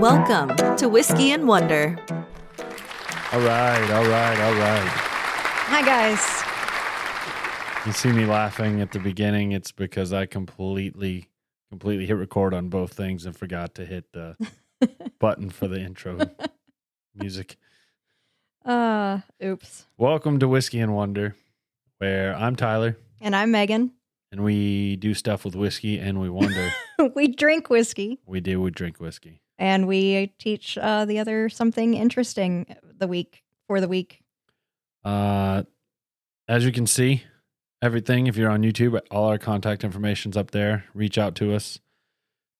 Welcome to Whiskey and Wonder. All right, all right, all right. Hi, guys. You see me laughing at the beginning. It's because I completely, completely hit record on both things and forgot to hit the button for the intro music. Uh, oops. Welcome to Whiskey and Wonder, where I'm Tyler And I'm Megan. and we do stuff with whiskey and we wonder. we drink whiskey we do, we drink whiskey. And we teach uh, the other something interesting the week for the week. Uh, as you can see, everything, if you're on YouTube, all our contact information's up there. Reach out to us.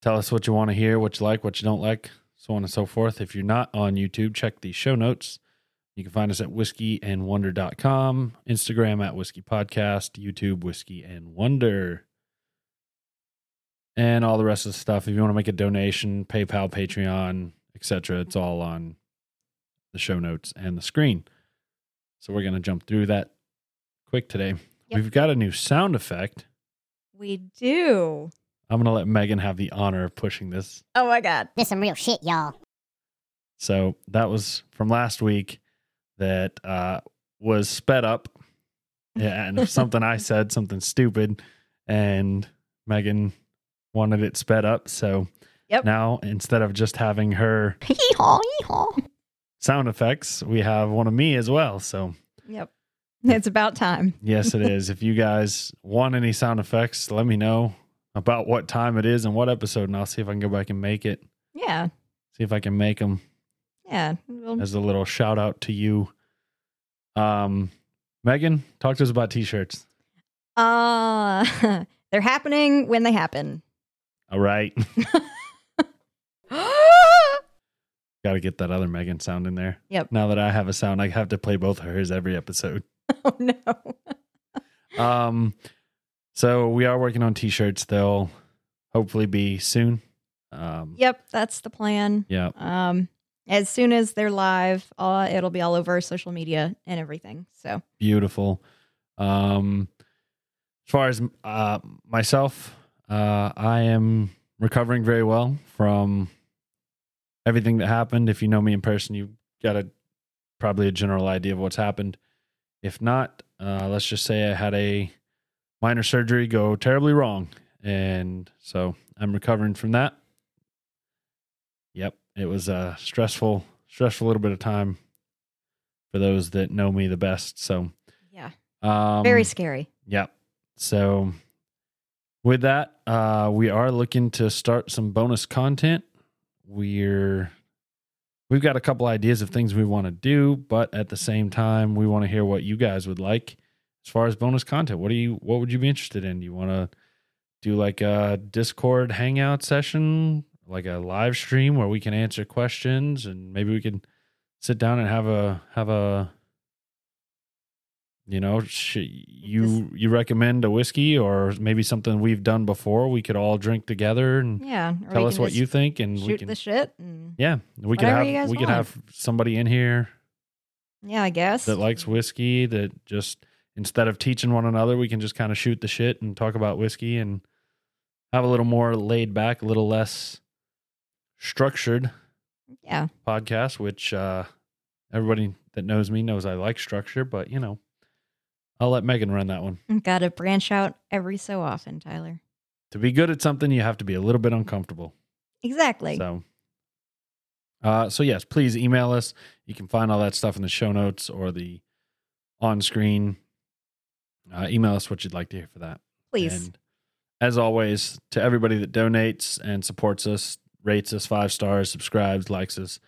Tell us what you want to hear, what you like, what you don't like, so on and so forth. If you're not on YouTube, check the show notes. You can find us at whiskeyandwonder.com, Instagram at whiskey podcast, YouTube whiskey and wonder, and all the rest of the stuff. If you want to make a donation, PayPal, Patreon, etc., it's all on the show notes and the screen. So we're going to jump through that quick today. Yep. We've got a new sound effect. We do. I'm going to let Megan have the honor of pushing this. Oh my God. This some real shit, y'all. So that was from last week that uh, was sped up. Yeah, and something I said, something stupid, and Megan wanted it sped up. So Yep. now instead of just having her hee-haw. sound effects, we have one of me as well. So Yep. It's about time. Yes, it is. if you guys want any sound effects, let me know about what time it is and what episode, and I'll see if I can go back and make it. Yeah. See if I can make them Yeah. We'll- as a little shout out to you. Um, Megan, talk to us about t-shirts. Uh, they're happening when they happen. All right, got to get that other Megan sound in there. Yep. Now that I have a sound, I have to play both of hers every episode. oh no. Um, so we are working on t-shirts. They'll hopefully be soon. Um, Yep, that's the plan. yeah. Um, as soon as they're live, uh, it'll be all over social media and everything. So beautiful. Um, as far as uh, myself, uh, I am recovering very well from everything that happened. If you know me in person, you got a probably a general idea of what's happened. If not, uh, let's just say I had a minor surgery go terribly wrong, and so I'm recovering from that. Yep, it was a stressful, stressful little bit of time for those that know me the best. So yeah, um, very scary. Yep. So with that, uh, we are looking to start some bonus content. We're we've got a couple ideas of things we want to do, but at the same time, we want to hear what you guys would like as far as bonus content. What do you what would you be interested in? You want to do like a Discord hangout session, like a live stream where we can answer questions and maybe we can sit down and have a have a you know sh- you you recommend a whiskey or maybe something we've done before we could all drink together and Yeah. tell us what you think and we shoot can the shit. And, yeah we could have we could have somebody in here yeah, I guess that likes whiskey that just instead of teaching one another we can just kind of shoot the shit and talk about whiskey and have a little more laid back a little less structured Yeah. podcast which uh everybody that knows me knows i like structure but you know i'll let megan run that one Got to branch out every so often, Tyler. to be good at something you have to be a little bit uncomfortable Exactly. so uh so yes please email us you can find all that stuff in the show notes or the on screen uh, email us what you'd like to hear for that Please. and as always to everybody that donates and supports us rates us five stars subscribes likes us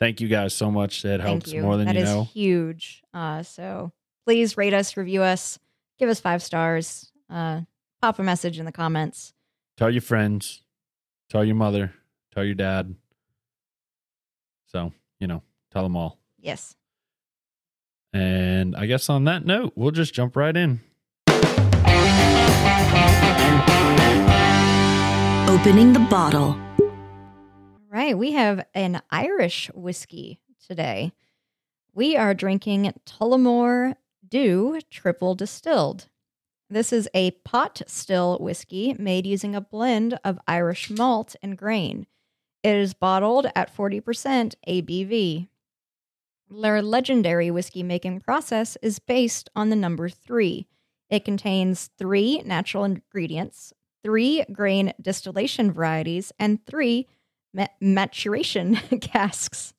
thank you guys so much that Thank helps more than That you is know huge. Uh, so please rate us, review us, give us five stars, uh, pop a message in the comments. tell your friends tell your mother tell your dad so you know tell them all Yes. and i guess on that note we'll just jump right in Opening the bottle. All right. We have an Irish whiskey today. We are drinking Tullamore Dew Triple Distilled. This is a pot still whiskey made using a blend of Irish malt and grain. It is bottled at 40% ABV. Their legendary whiskey making process is based on the number three. It contains three natural ingredients, three grain distillation varieties, and three ma- maturation casks.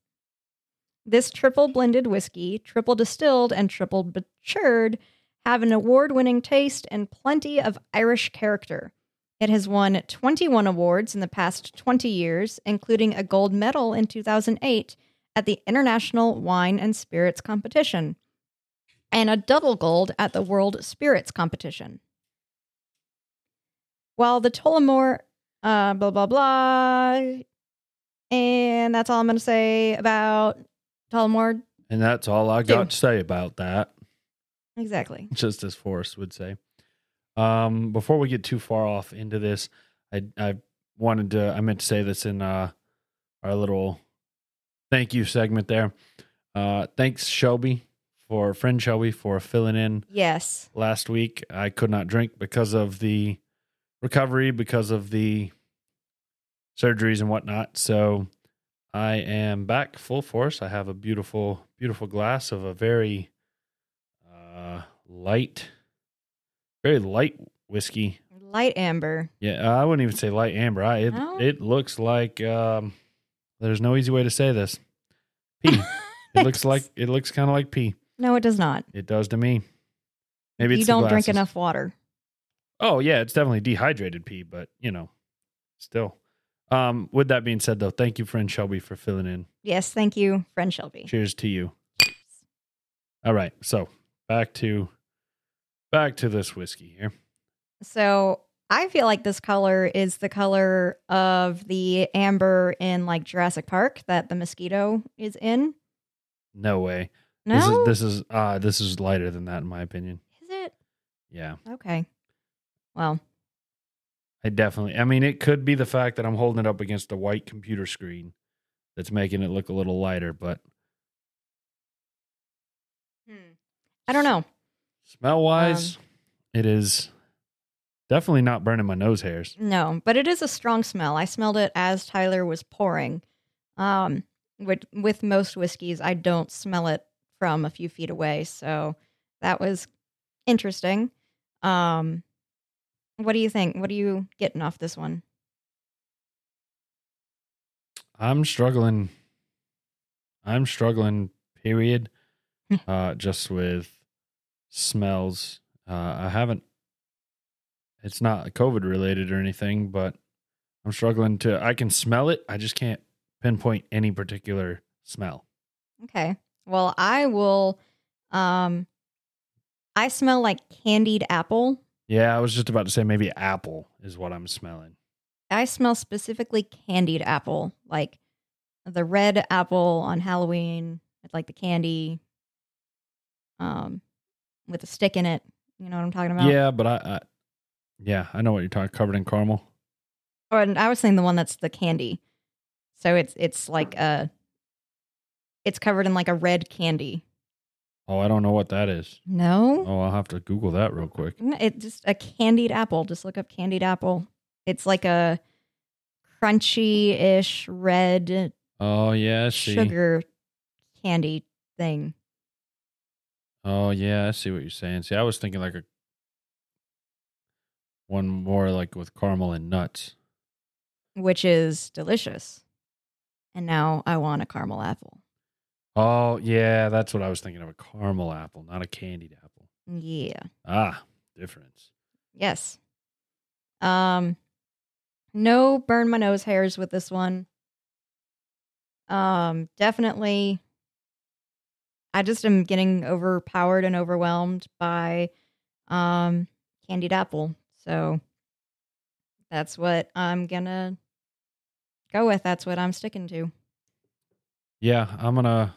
This triple blended whiskey, triple distilled and triple matured, have an award winning taste and plenty of Irish character. It has won 21 awards in the past 20 years, including a gold medal in 2008 at the International Wine and Spirits Competition and a double gold at the World Spirits Competition. While the Tullamore, uh, blah, blah, blah. And that's all I'm going to say about Tullamore. And that's all I got Two. to say about that. Exactly. just as Forrest would say. Um, before we get too far off into this, I I wanted to I meant to say this in uh our little thank you segment there. Uh, thanks Shelby for friend Shelby for filling in Yes. last week. I could not drink because of the recovery, because of the surgeries and whatnot. So I am back full force. I have a beautiful, beautiful glass of a very uh, light, very light whiskey. Light amber. Yeah, I wouldn't even say light amber. I, it No? it looks like um, there's no easy way to say this. Pea. it looks like it looks kind of like pea. No, it does not. It does to me. Maybe you don't drink enough water. Oh yeah, it's definitely dehydrated pee, but you know, still. Um, with that being said, though, thank you, friend Shelby, for filling in. Yes, thank you, friend Shelby. Cheers to you. All right, so back to back to this whiskey here. So I feel like this color is the color of the amber in like Jurassic Park that the mosquito is in. No way. No, This is this is uh this is lighter than that in my opinion. is it? Yeah. Okay. Well, I definitely I mean it could be the fact that I'm holding it up against a white computer screen that's making it look a little lighter, but I don't know. smell wise, it is definitely not burning my nose hairs. No, but it is a strong smell. I smelled it as Tyler was pouring. Um, with with most whiskeys, I don't smell it from a few feet away, so that was interesting. Um, what do you think? What are you getting off this one? I'm struggling. I'm struggling. Period. uh, just with smells. Uh, I haven't. It's not COVID related or anything, but I'm struggling to. I can smell it. I just can't pinpoint any particular smell. Okay. Well, I will. Um, I smell like candied apple. Yeah, I was just about to say maybe apple is what I'm smelling. I smell specifically candied apple, like the red apple on Halloween, like the candy, um, with a stick in it. You know what I'm talking about? Yeah, but I, I, yeah, I know what you're talking. Covered in caramel. Or and I was saying the one that's the candy. So it's it's like a, it's covered in like a red candy. Oh, I don't know what that is. No, Oh, I'll have to Google that real quick. It's just a candied apple. Just look up candied apple. It's like a crunchy-ish red Oh yeah, sugar candy thing. Oh yeah, I see what you're saying. See, I was thinking like a one more like with caramel and nuts. which is delicious. And now I want a caramel apple. Oh yeah, that's what I was thinking of a caramel apple, not a candied apple. Yeah. Ah, difference. Yes. Um no burn my nose hairs with this one. Um definitely I just am getting overpowered and overwhelmed by um candied apple. So that's what I'm going to go with. That's what I'm sticking to. Yeah, I'm gonna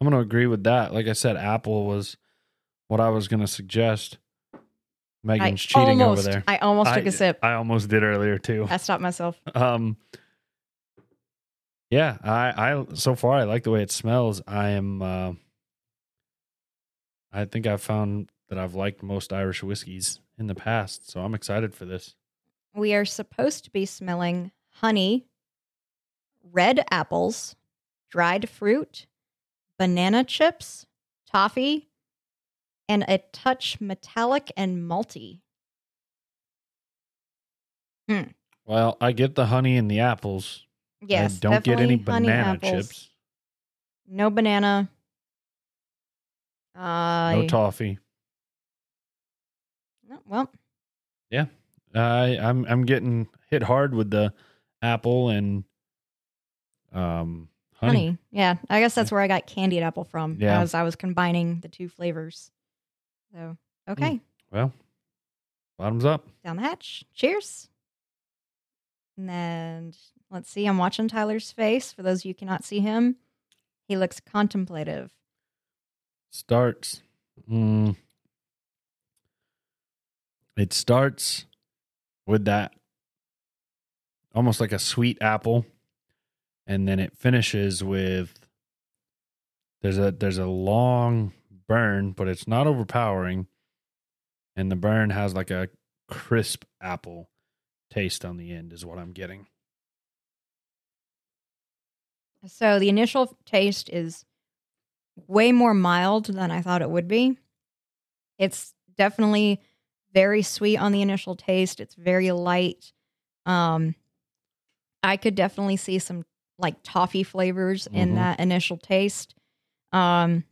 I'm gonna agree with that. Like I said, apple was what I was gonna suggest. Megan's I cheating almost, over there. I almost took a sip. I almost did earlier too. I stopped myself. Um Yeah, I I so far I like the way it smells. I am uh I think I've found that I've liked most Irish whiskeys in the past, so I'm excited for this. We are supposed to be smelling honey red apples, dried fruit, banana chips, toffee, and a touch metallic and malty. Well, I get the honey and the apples. Yes, I don't get any banana chips. No banana. Uh, No toffee. no, well, Yeah. I I'm I'm getting hit hard with the apple and um honey. honey. Yeah, I guess that's where I got candied apple from. Yeah. as I was combining the two flavors. So okay, Well, bottoms up. down the hatch. Cheers. And then let's see. I'm watching Tyler's face. For those of you who cannot see him, he looks contemplative. Starts. Mm, it starts with that almost like a sweet apple, and then it finishes with there's a there's a long burn, but it's not overpowering, and the burn has like a crisp apple taste on the end is what I'm getting. So the initial taste is way more mild than I thought it would be. It's definitely very sweet on the initial taste. It's very light. Um I could definitely see some like toffee flavors in Mhm. that initial taste. Um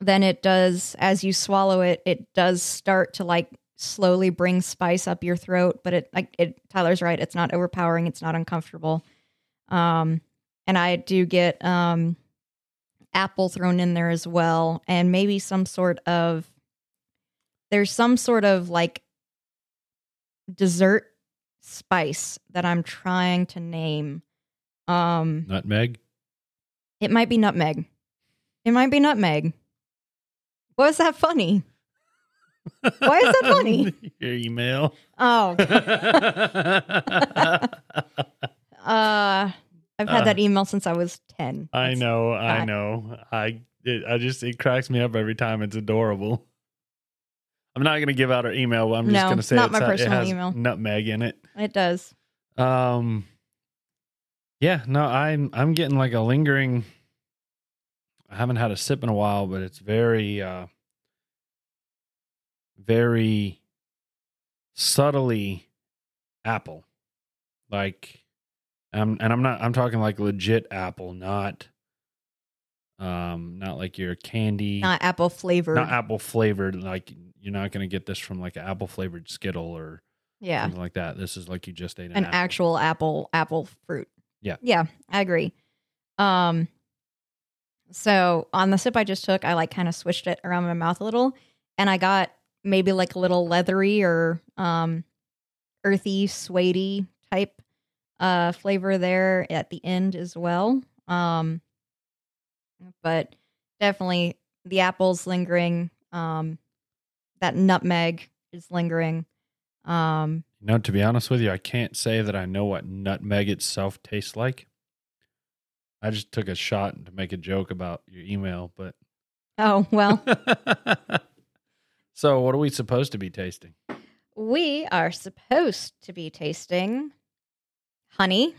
then it does as you swallow it, it does start to like slowly bring spice up your throat, but it like it Tyler's right, it's not overpowering, it's not uncomfortable. Um and I do get um, apple thrown in there as well, and maybe some sort of there's some sort of like dessert spice that I'm trying to name. Um, Nutmeg. it might be nutmeg. It might be nutmeg. What was that funny? Why is that funny? Your email. Oh, uh, I've had Uh, that email since I was ten. I That's- know, I I- know. I it, I just it cracks me up every time. It's adorable. I'm not going to give out our email. But I'm just going to say not my personal it has email. nutmeg in it. It does. Um, yeah, no, I'm I'm getting like a lingering. I haven't had a sip in a while, but it's very, uh very subtly apple, like, um, and I'm not. I'm talking like legit apple, not, um, not like your candy, Not apple flavored. not apple flavored. Like you're not going to get this from like an apple flavored Skittle or yeah. something like that. This is like you just ate an, An apple. actual apple apple fruit. Yeah. Yeah, I agree. Um so on the sip I just took, I like kind of switched it around my mouth a little and I got maybe like a little leathery or um earthy, suedey type uh flavor there at the end as well. Um but definitely the apples lingering, um that nutmeg is lingering. Um No, to be honest with you, I can't say that I know what nutmeg itself tastes like. I just took a shot to make a joke about your email, but oh, well, so what are we supposed to be tasting? We are supposed to be tasting honey,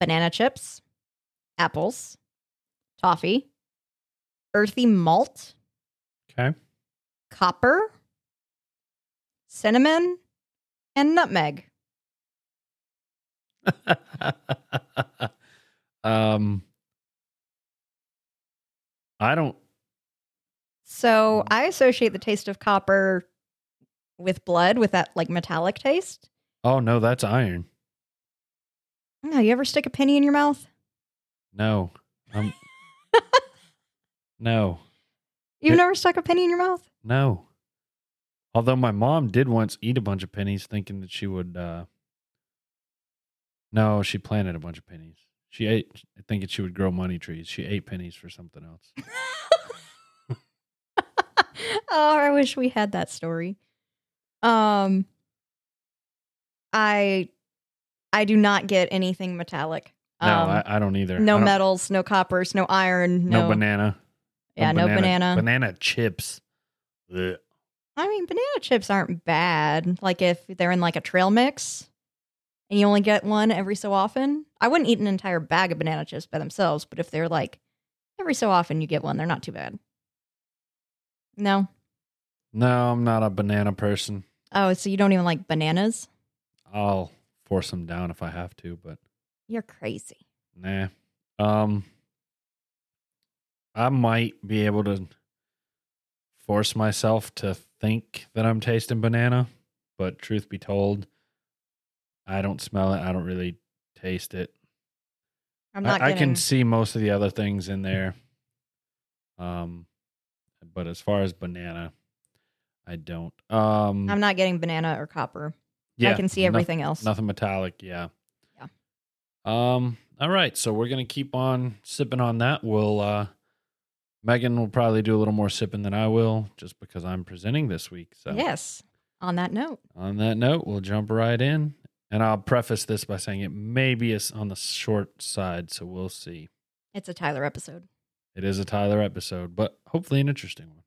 banana chips, apples, toffee, earthy malt, Okay. copper, cinnamon, and nutmeg. um I don't So I associate the taste of copper with blood, with that like metallic taste. Oh no, that's iron. No, you ever stick a penny in your mouth? No. Um No. You've It- never stuck a penny in your mouth? No. Although my mom did once eat a bunch of pennies thinking that she would uh No, she planted a bunch of pennies. She ate thinking she would grow money trees. She ate pennies for something else. oh, I wish we had that story. Um I I do not get anything metallic. No, Um, I, I don't either. no don't- metals, no coppers, no iron, No, no, banana. Yeah, no banana. Banana chips. Ugh. I mean, banana chips aren't bad. Like if they're in like a trail mix and you only get one every so often, I wouldn't eat an entire bag of banana chips by themselves, but if they're like every so often you get one, they're not too bad. No. No, I'm not a banana person. Oh, so you don't even like bananas? I'll force them down if I have to, but You're crazy. nah. Um, I might be able to force myself to think that I'm tasting banana, but truth be told, I don't smell it. I don't really taste it. I'm not I, I can see most of the other things in there. Um, but as far as banana, I don't. Um, I'm not getting banana or copper. Yeah, I can see everything else. Nothing metallic, yeah. Yeah. Um, all right, so we're gonna keep on sipping on that. We'll uh Megan will probably do a little more sipping than I will, just because I'm presenting this week. So Yes. On that note, on that note, we'll jump right in. And I'll preface this by saying it may be a s- on the short side, so we'll see. it's a Tyler episode. It is a Tyler episode, but hopefully an interesting one.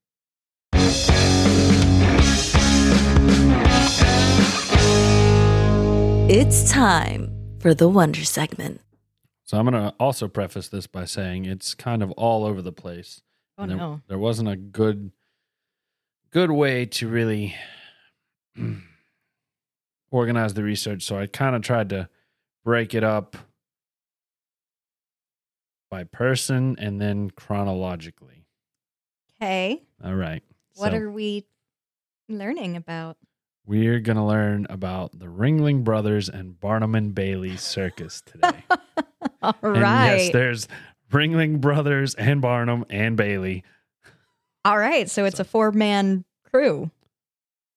It's time for the Wonder segment. So I'm gonna also preface this by saying it's kind of all over the place. Oh there, no. there wasn't a good good way to really organize the research so i kind of tried to break it up by person and then chronologically Okay. all right What so are we learning about? we're gonna learn about the ringling brothers and barnum and bailey circus today All And right. yes there's ringling brothers and barnum and bailey All right. So it's So- a four man crew.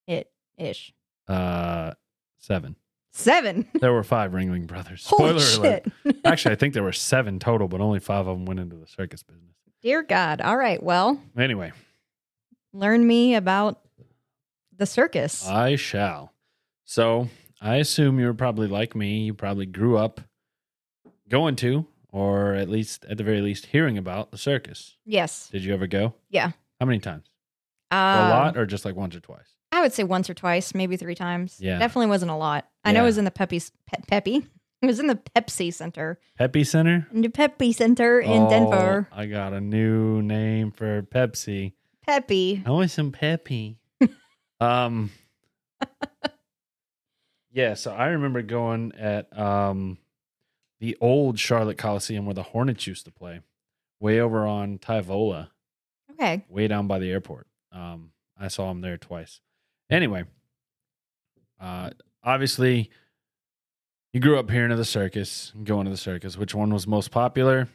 It ish. uh seven Seven. there were five ringling brothers Holy spoiler alert shit. Actually, I think there were seven total, but only five of them went into the circus business. Dear God. All right. Well, Anyway, learn me about the circus. I shall. So I assume you're probably like me. You probably grew up going to, or at least at the very least, hearing about the circus. yes. Did you ever go? Yeah. How many times? Um, a lot, or just like once or twice? I would say once or twice, maybe three times. Yeah. Definitely wasn't a lot. I know it was in the Peppy, Pe- Peppy. It was in the Pepsi Center. Peppy Center In the Peppy Center in Oh, Denver. I got a new name for Pepsi. Peppy. I want some Peppy. um. yeah, so I remember going at um the old Charlotte Coliseum where the Hornets used to play, way over on Tyvola, Okay. way down by the airport. Um, I saw him there twice. Anyway, uh, obviously, you grew up hearing of the circus, and going to the circus. Which one was most popular?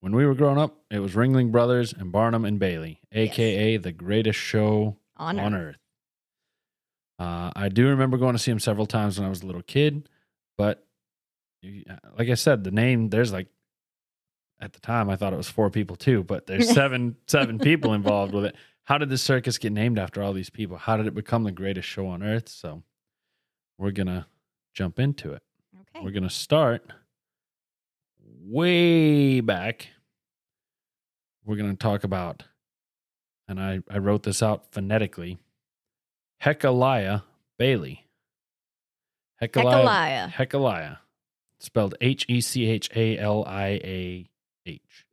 When we were growing up, it was Ringling Brothers and Barnum and Bailey, aka the greatest show On, on Earth. Earth. Uh, I do remember going to see him several times when I was a little kid, but Uh, like I said, the name there's like at the time I thought it was four people too, but there's seven seven people involved with it. How did the circus get named after all these people? How did it become the greatest show on earth? So we're gonna jump into it. Okay. We're gonna start way back. We're gonna talk about, and I, I wrote this out phonetically. Hecaliah Bailey. Hecaliah. Hecaliah. Spelled H E C H A L I A H.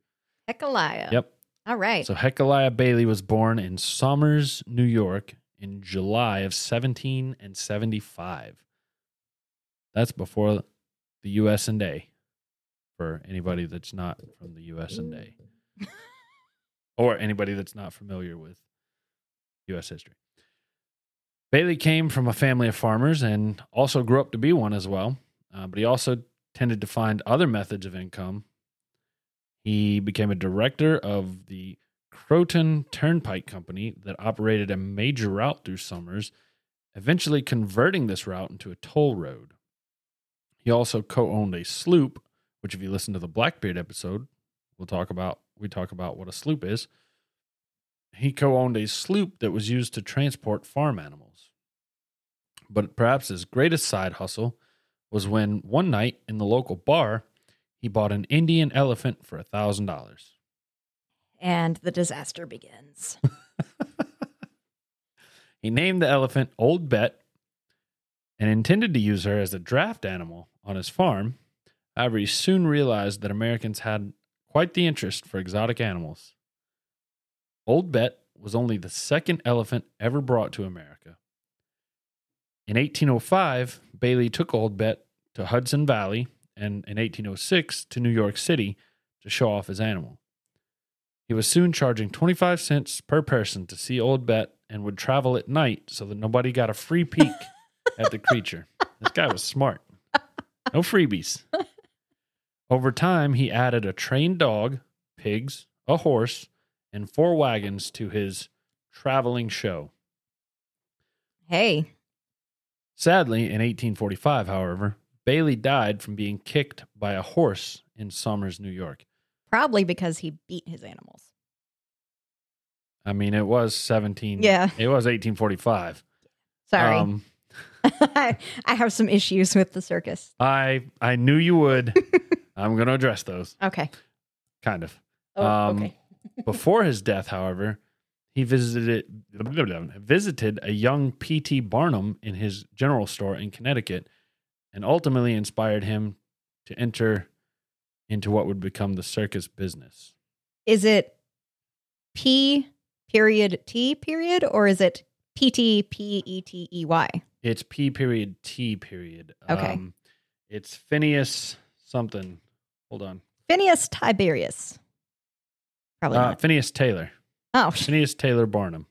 Hecaliah. Yep. All right. So Hecaliah Bailey was born in Somers, New York in July of 17 and 75. That's before the US and A for anybody that's not from the US and A or anybody that's not familiar with US history. Bailey came from a family of farmers and also grew up to be one as well, uh, but he also tended to find other methods of income he became a director of the Croton Turnpike Company that operated a major route through Somers, eventually converting this route into a toll road. He also co-owned a sloop, which if you listen to the Blackbeard episode, we'll talk about we talk about what a sloop is. He co-owned a sloop that was used to transport farm animals. But perhaps his greatest side hustle was when one night in the local bar, he bought an Indian elephant for a thousand dollars. and the disaster begins. He named the elephant Old Bet, and intended to use her as a draft animal on his farm. However, he soon realized that Americans had quite the interest for exotic animals. Old Bet was only the second elephant ever brought to America. In 1805, Bailey took Old Bet to Hudson Valley and in 1806 to New York City to show off his animal. He was soon charging 25 cents per person to see Old Bet and would travel at night so that nobody got a free peek at the creature. This guy was smart. No freebies. Over time, he added a trained dog, pigs, a horse, and four wagons to his traveling show. Hey, Sadly, in 1845, however, Bailey died from being kicked by a horse in Somers, New York. probably because he beat his animals. I mean, it was 17. Yeah. It was 1845. Sorry. Um, I have some issues with the circus. I I knew you would. I'm going to address those, Okay. kind of. Oh, Um, okay. Before his death, however, he visited visited a young P.T. Barnum in his general store in Connecticut, and ultimately inspired him to enter into what would become the circus business. Is it P period T period or is it P T P E T E Y? It's P period T period. Okay. Um, it's Phineas something. Hold on. Phineas Tiberius. Probably Uh, not. Phineas Taylor. Oh, Phineas Taylor Barnum.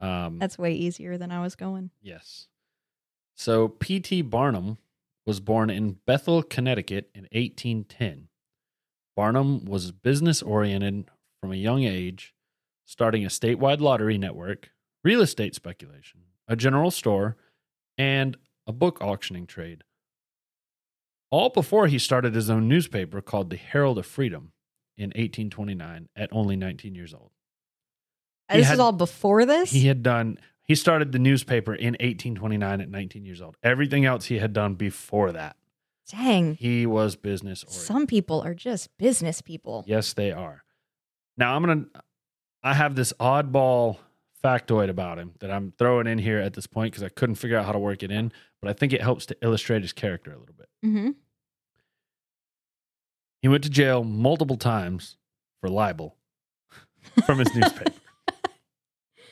Um, that's way easier than I was going. Yes. So P.T. Barnum was born in Bethel, Connecticut in 1810. Barnum was business oriented from a young age, starting a statewide lottery network, real estate speculation, a general store, and a book auctioning trade. All before he started his own newspaper called the Herald of Freedom in 1829 at only 19 years old. This had- is all before this? He had done. He started the newspaper in 1829 at 19 years old. Everything else he had done before that. Dang. He was business oriented. Some people are just business people. Yes, they are. Now I'm gonna. I have this oddball factoid about him that I'm throwing in here at this point because I couldn't figure out how to work it in, but I think it helps to illustrate his character a little bit. Mm-hmm. He went to jail multiple times for libel from his newspaper.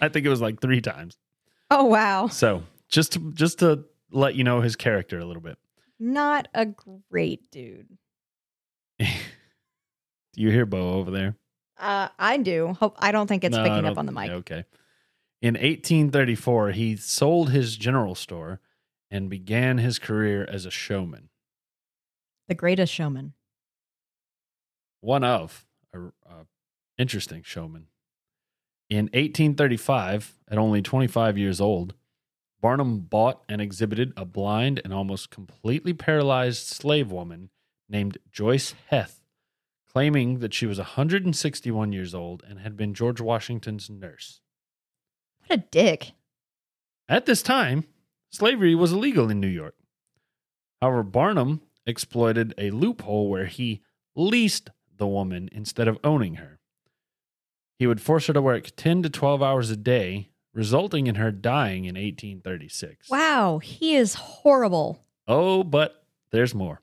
I think it was like three times. Oh wow. So just to, just to let you know his character a little bit. Not a great dude. Do you hear Bo over there? Uh, I do. Hope I don't think it's No, picking up on the mic. Okay. In 1834, he sold his general store and began his career as a showman. The greatest showman. One of a, a interesting showman. In 1835, at only 25 years old, Barnum bought and exhibited a blind and almost completely paralyzed slave woman named Joyce Heth, claiming that she was 161 years old and had been George Washington's nurse. What a dick. At this time, slavery was illegal in New York. However, Barnum exploited a loophole where he leased the woman instead of owning her. He would force her to work 10 to 12 hours a day, resulting in her dying in 1836. Wow, he is horrible. Oh, but there's more.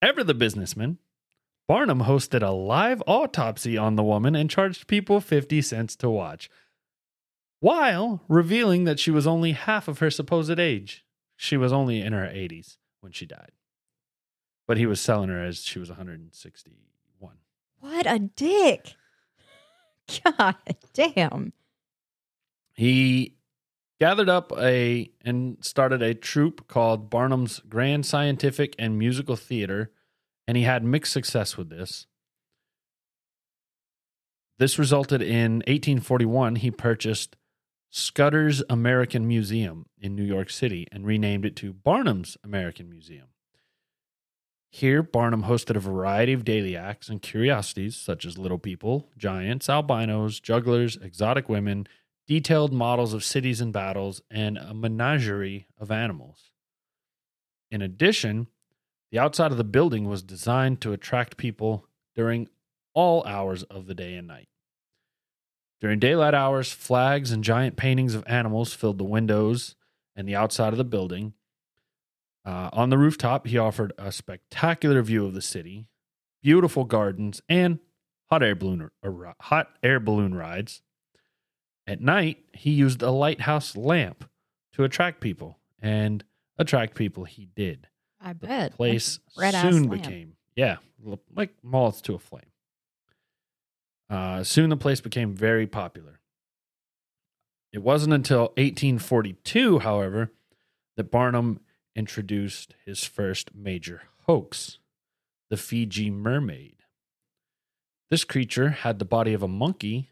Ever the businessman, Barnum hosted a live autopsy on the woman and charged people 50 cents to watch, while revealing that she was only half of her supposed age. She was only in her 80s when she died. But he was selling her as she was 161. What a dick. God damn. He gathered up a and started a troupe called Barnum's Grand Scientific and Musical Theater, and he had mixed success with this. This resulted in 1841 he purchased Scudder's American Museum in New York City and renamed it to Barnum's American Museum. Here, Barnum hosted a variety of daily acts and curiosities such as little people, giants, albinos, jugglers, exotic women, detailed models of cities and battles, and a menagerie of animals. In addition, the outside of the building was designed to attract people during all hours of the day and night. During daylight hours, flags and giant paintings of animals filled the windows and the outside of the building. Uh, on the rooftop, he offered a spectacular view of the city, beautiful gardens, and hot air balloon or, hot air balloon rides. At night, he used a lighthouse lamp to attract people, and attract people he did. I The bet. place soon became yeah, like moths to a flame. Uh, soon the place became very popular. It wasn't until 1842, however, that Barnum introduced his first major hoax the Fiji mermaid. This creature had the body of a monkey,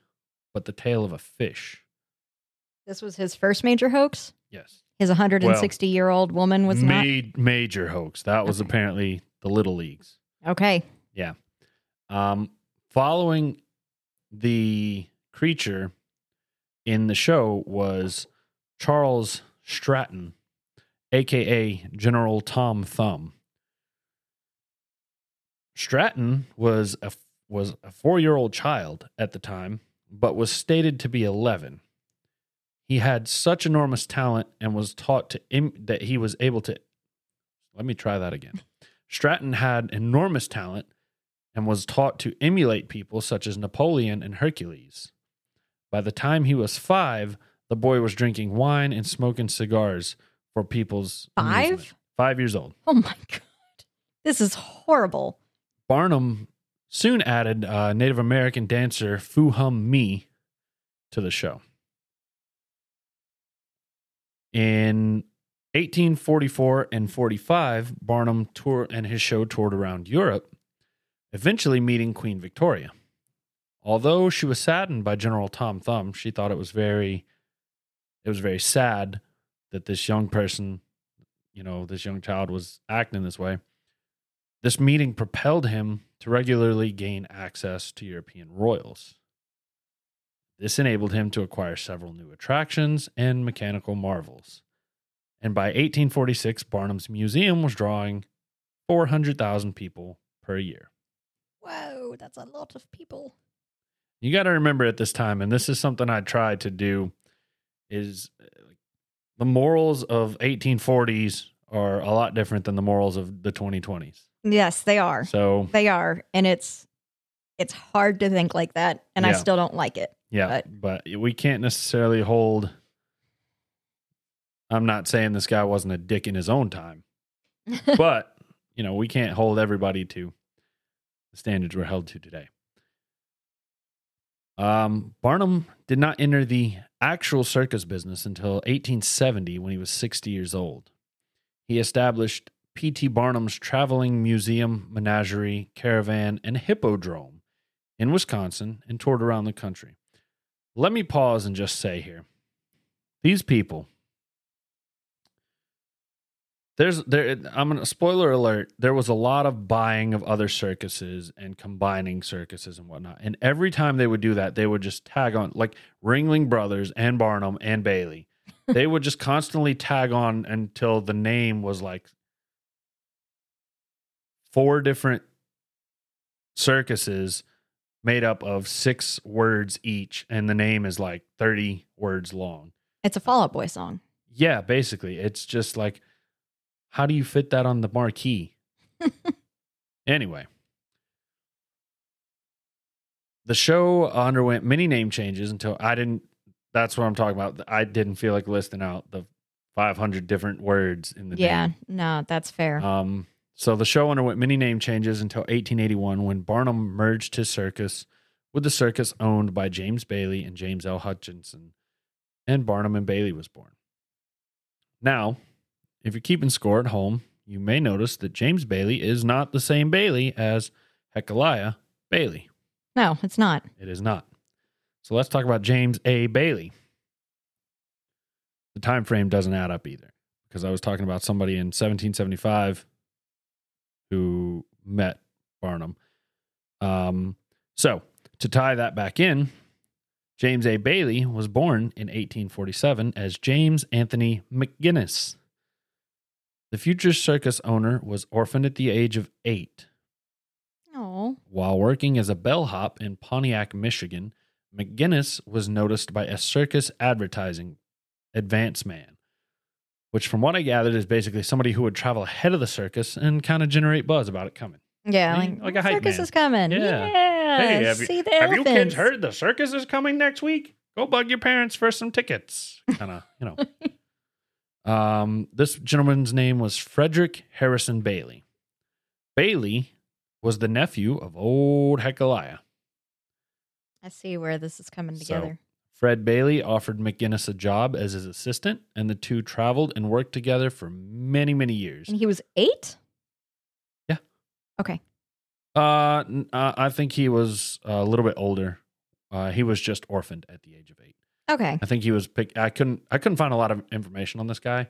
but the tail of a fish. This was his first major hoax. Yes. His 160 year old woman was not. Major hoax. That was Okay. apparently the little leagues. Okay. Yeah. Um, following the creature in the show was Charles Stratton, aka General Tom Thumb. Stratton was a was a four year old child at the time, but was stated to be eleven. He had such enormous talent and was taught to Im- that he was able to. Let me try that again. Stratton had enormous talent and was taught to emulate people such as Napoleon and Hercules. By the time he was five, the boy was drinking wine and smoking cigars for people's Five? amusement. Five years old. Oh my God. This is horrible. Barnum soon added uh, Native American dancer Fu Hum Mi to the show. In 1844 and 45, Barnum toured and his show toured around Europe, eventually meeting Queen Victoria. Although she was saddened by General Tom Thumb, she thought it was very it was very sad that this young person, you know, this young child was acting this way. This meeting propelled him to regularly gain access to European royals. This enabled him to acquire several new attractions and mechanical marvels. And by 1846, Barnum's museum was drawing 400,000 people per year. Whoa, that's a lot of people. You got to remember at this time, and this is something I try to do, is the morals of 1840s are a lot different than the morals of the 2020s. Yes, they are. So They are. And it's it's hard to think like that. And I still don't like it. Yeah, but we can't necessarily hold. I'm not saying this guy wasn't a dick in his own time, but you know we can't hold everybody to the standards we're held to today. Um, Barnum did not enter the actual circus business until 1870 when he was 60 years old. He established P.T. Barnum's Traveling Museum, Menagerie, Caravan, and Hippodrome in Wisconsin and toured around the country. Let me pause and just say here these people there's there i'm gonna spoiler alert there was a lot of buying of other circuses and combining circuses and whatnot. And every time they would do that they would just tag on like ringling brothers and barnum and bailey. They would just constantly tag on until the name was like four different circuses made up of six words each and the name is like 30 words long. It's a Fall Out Boy song. yeah basically. It's just like how do you fit that on the marquee anyway the show underwent many name changes until i didn't that's what i'm talking about i didn't feel like listing out the 500 different words in the Yeah, name. no, that's fair. Um, so the show underwent many name changes until 1881 when Barnum merged his circus with the circus owned by James Bailey and James L. Hutchinson, and Barnum and Bailey was born. Now, if you're keeping score at home, you may notice that James Bailey is not the same Bailey as Hecaliah Bailey. no, it's not. It is not. So let's talk about James A. Bailey. The time frame doesn't add up either because I was talking about somebody in 1775 who met Barnum. Um, so to tie that back in, James A. Bailey was born in 1847 as James Anthony McGinnis. The future circus owner was orphaned at the age of eight. Oh, While working as a bellhop in Pontiac, Michigan, McGinnis was noticed by a circus advertising advance man which, from what I gathered, is basically somebody who would travel ahead of the circus and kind of generate buzz about it coming. Yeah, I like, mean, like a hype circus man. is coming. Yeah. Yeah. Hey, have you- see the Have you kids heard the circus is coming next week? Go bug your parents for some tickets. Kind of, you know. um, this gentleman's name was Frederick Harrison Bailey. Bailey was the nephew of old Hachaliah. I see where this is coming So, together. Fred Bailey offered McGinnis a job as his assistant, and the two traveled and worked together for many, many years. and he was eight. Yeah. Okay. Uh, uh, I think he was a little bit older. Uh, he was just orphaned at the age of eight. Okay. I think he was pick. I couldn't. I couldn't find a lot of information on this guy,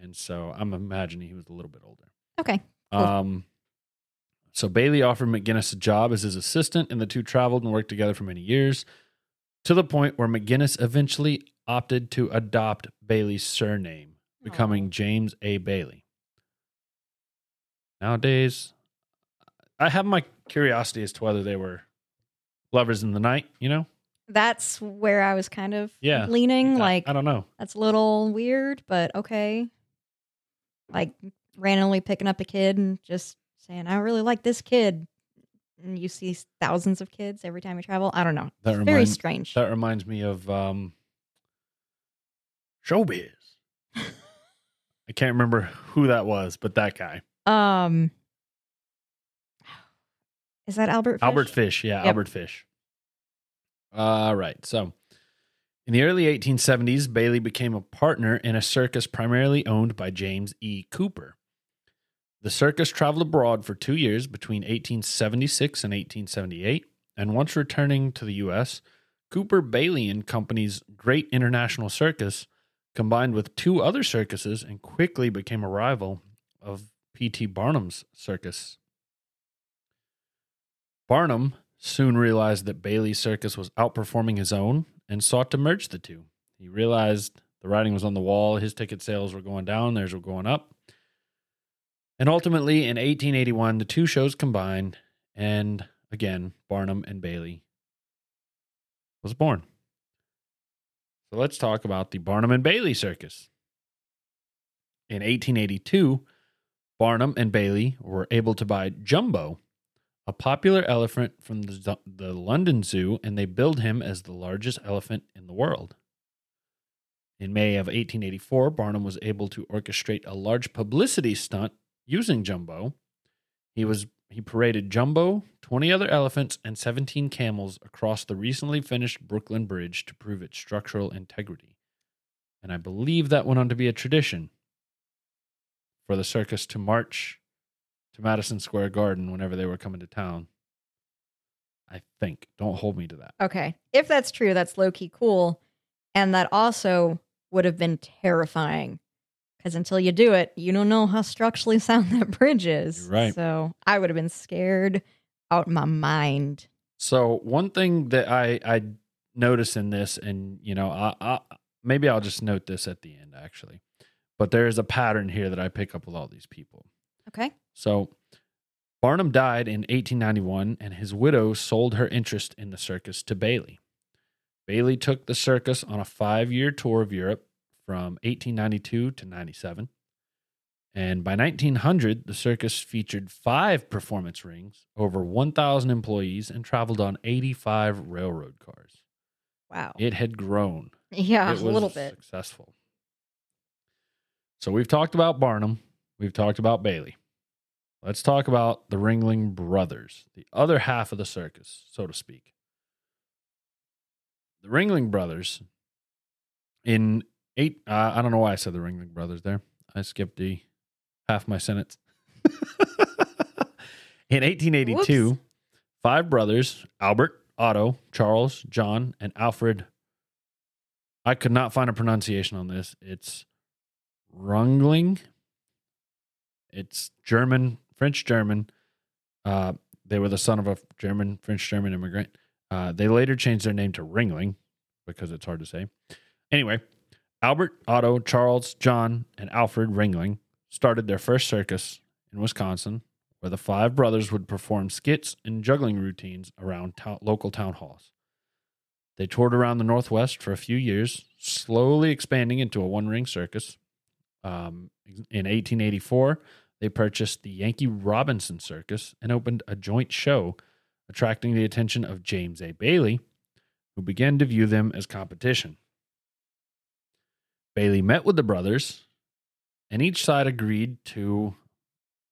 and so I'm imagining he was a little bit older. Okay. Cool. Um, so Bailey offered McGinnis a job as his assistant, and the two traveled and worked together for many years, to the point where McGinnis eventually opted to adopt Bailey's surname, becoming Aw. James A. Bailey. Nowadays, I have my curiosity as to whether they were lovers in the night. You know, That's where I was kind of Yeah. leaning. I- Like I don't know. that's a little weird, but okay. Like randomly picking up a kid and just saying, "I really like this kid," and you see thousands of kids every time you travel. I don't know. That It's very strange. That reminds me of um, Showbiz. I can't remember who that was, but that guy, Um, is that Albert? Fish? Albert Fish. Yeah, Yep. Albert Fish. All right. So, in the early 1870s, Bailey became a partner in a circus primarily owned by James E. Cooper. The circus traveled abroad for two years between 1876 and 1878, and once returning to the U.S., Cooper Bailey and Company's Great International Circus combined with two other circuses and quickly became a rival of P.T. Barnum's circus. Barnum soon realized that Bailey's circus was outperforming his own and sought to merge the two. He realized the writing was on the wall, his ticket sales were going down, theirs were going up. And ultimately, in 1881, the two shows combined, and again, Barnum and Bailey was born. So let's talk about the Barnum and Bailey Circus. In 1882, Barnum and Bailey were able to buy Jumbo, a popular elephant from the, the London Zoo, and they billed him as the largest elephant in the world. In May of 1884, Barnum was able to orchestrate a large publicity stunt using Jumbo. He was he paraded Jumbo, 20 other elephants, and 17 camels across the recently finished Brooklyn Bridge to prove its structural integrity. And I believe that went on to be a tradition for the circus to march to Madison Square Garden whenever they were coming to town. I think. Don't hold me to that. Okay. If that's true, that's low key cool. And that also would have been terrifying. Because until you do it, you don't know how structurally sound that bridge is. You're right. So I would have been scared out my mind. So one thing that I I notice in this, and you know, I, I maybe I'll just note this at the end actually, but there is a pattern here that I pick up with all these people. Okay. So Barnum died in 1891, and his widow sold her interest in the circus to Bailey. Bailey took the circus on a five-year tour of Europe from 1892 to 97. And by 1900, the circus featured five performance rings, over 1,000 employees, and traveled on 85 railroad cars. Wow. It had grown. yeah, a little bit. successful. So we've talked about Barnum, we've talked about Bailey. Let's talk about the Ringling Brothers, the other half of the circus, so to speak. The Ringling Brothers, in eight, uh, I don't know why I said the Ringling Brothers there. I skipped the half my sentence. in 1882, Whoops. five brothers, Albert, Otto, Charles, John, and Alfred. I could not find a pronunciation on this. It's Rungling. It's German, French German. Uh, they were the son of a German, French German immigrant. Uh, they later changed their name to Ringling because it's hard to say. Anyway, Albert, Otto, Charles, John, and Alfred Ringling started their first circus in Wisconsin, where the five brothers would perform skits and juggling routines around town, local town halls. They toured around the Northwest for a few years, slowly expanding into a one ring circus. Um, in 1884, they purchased the Yankee Robinson Circus and opened a joint show, attracting the attention of James A. Bailey, who began to view them as competition. Bailey met with the brothers, and each side agreed to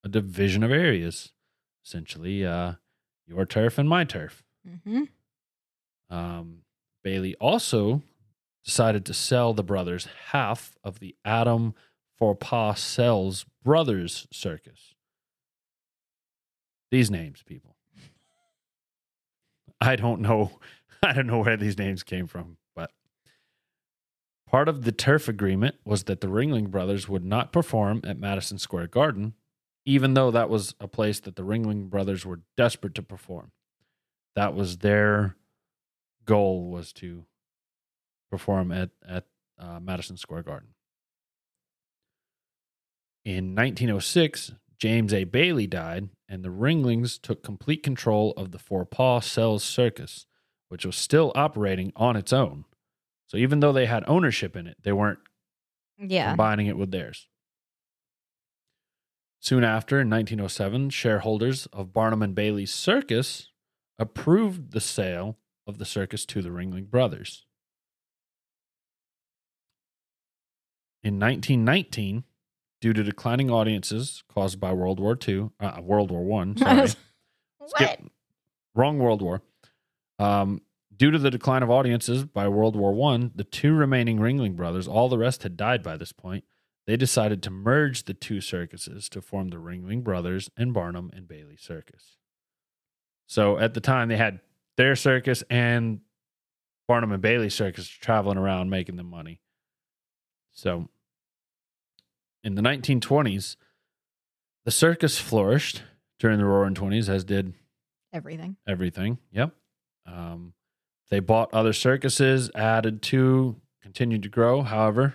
a division of areas, essentially uh, your turf and my turf. Mm-hmm. Um, Bailey also decided to sell the brothers half of the Adam Forepaugh-Sells Brothers Circus. These names, people. I don't know. I don't know where these names came from, but part of the turf agreement was that the Ringling Brothers would not perform at Madison Square Garden, even though that was a place that the Ringling Brothers were desperate to perform. That was their goal was to perform at at uh, Madison Square Garden. In 1906, James A. Bailey died, and the Ringlings took complete control of the Forepaugh-Sells Circus, which was still operating on its own. So even though they had ownership in it, they weren't Yeah. combining it with theirs. Soon after, in 1907, shareholders of Barnum and Bailey's Circus approved the sale of the circus to the Ringling Brothers. In 1919, due to declining audiences caused by World War II, uh, World War One, sorry, what? Skip. wrong World War. Um, due to the decline of audiences by World War One, the two remaining Ringling Brothers, all the rest had died by this point. They decided to merge the two circuses to form the Ringling Brothers and Barnum and Bailey Circus. So at the time, they had their circus and Barnum and Bailey Circus traveling around making them money. So in the 1920s, the circus flourished during the Roaring Twenties, as did Everything. everything. Yep. Um, they bought other circuses, added to, continued to grow. However,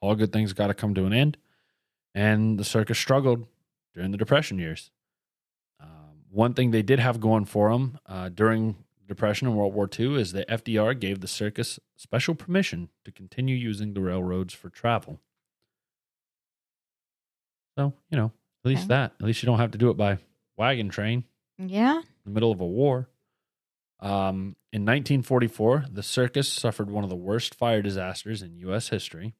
all good things got to come to an end, and the circus struggled during the Depression years. Um, one thing they did have going for them uh, during Depression and World War II is that FDR gave the circus special permission to continue using the railroads for travel. So, you know, at least Okay. that. At least you don't have to do it by wagon train Yeah. in the middle of a war. Um, in 1944, the circus suffered one of the worst fire disasters in U.S. history.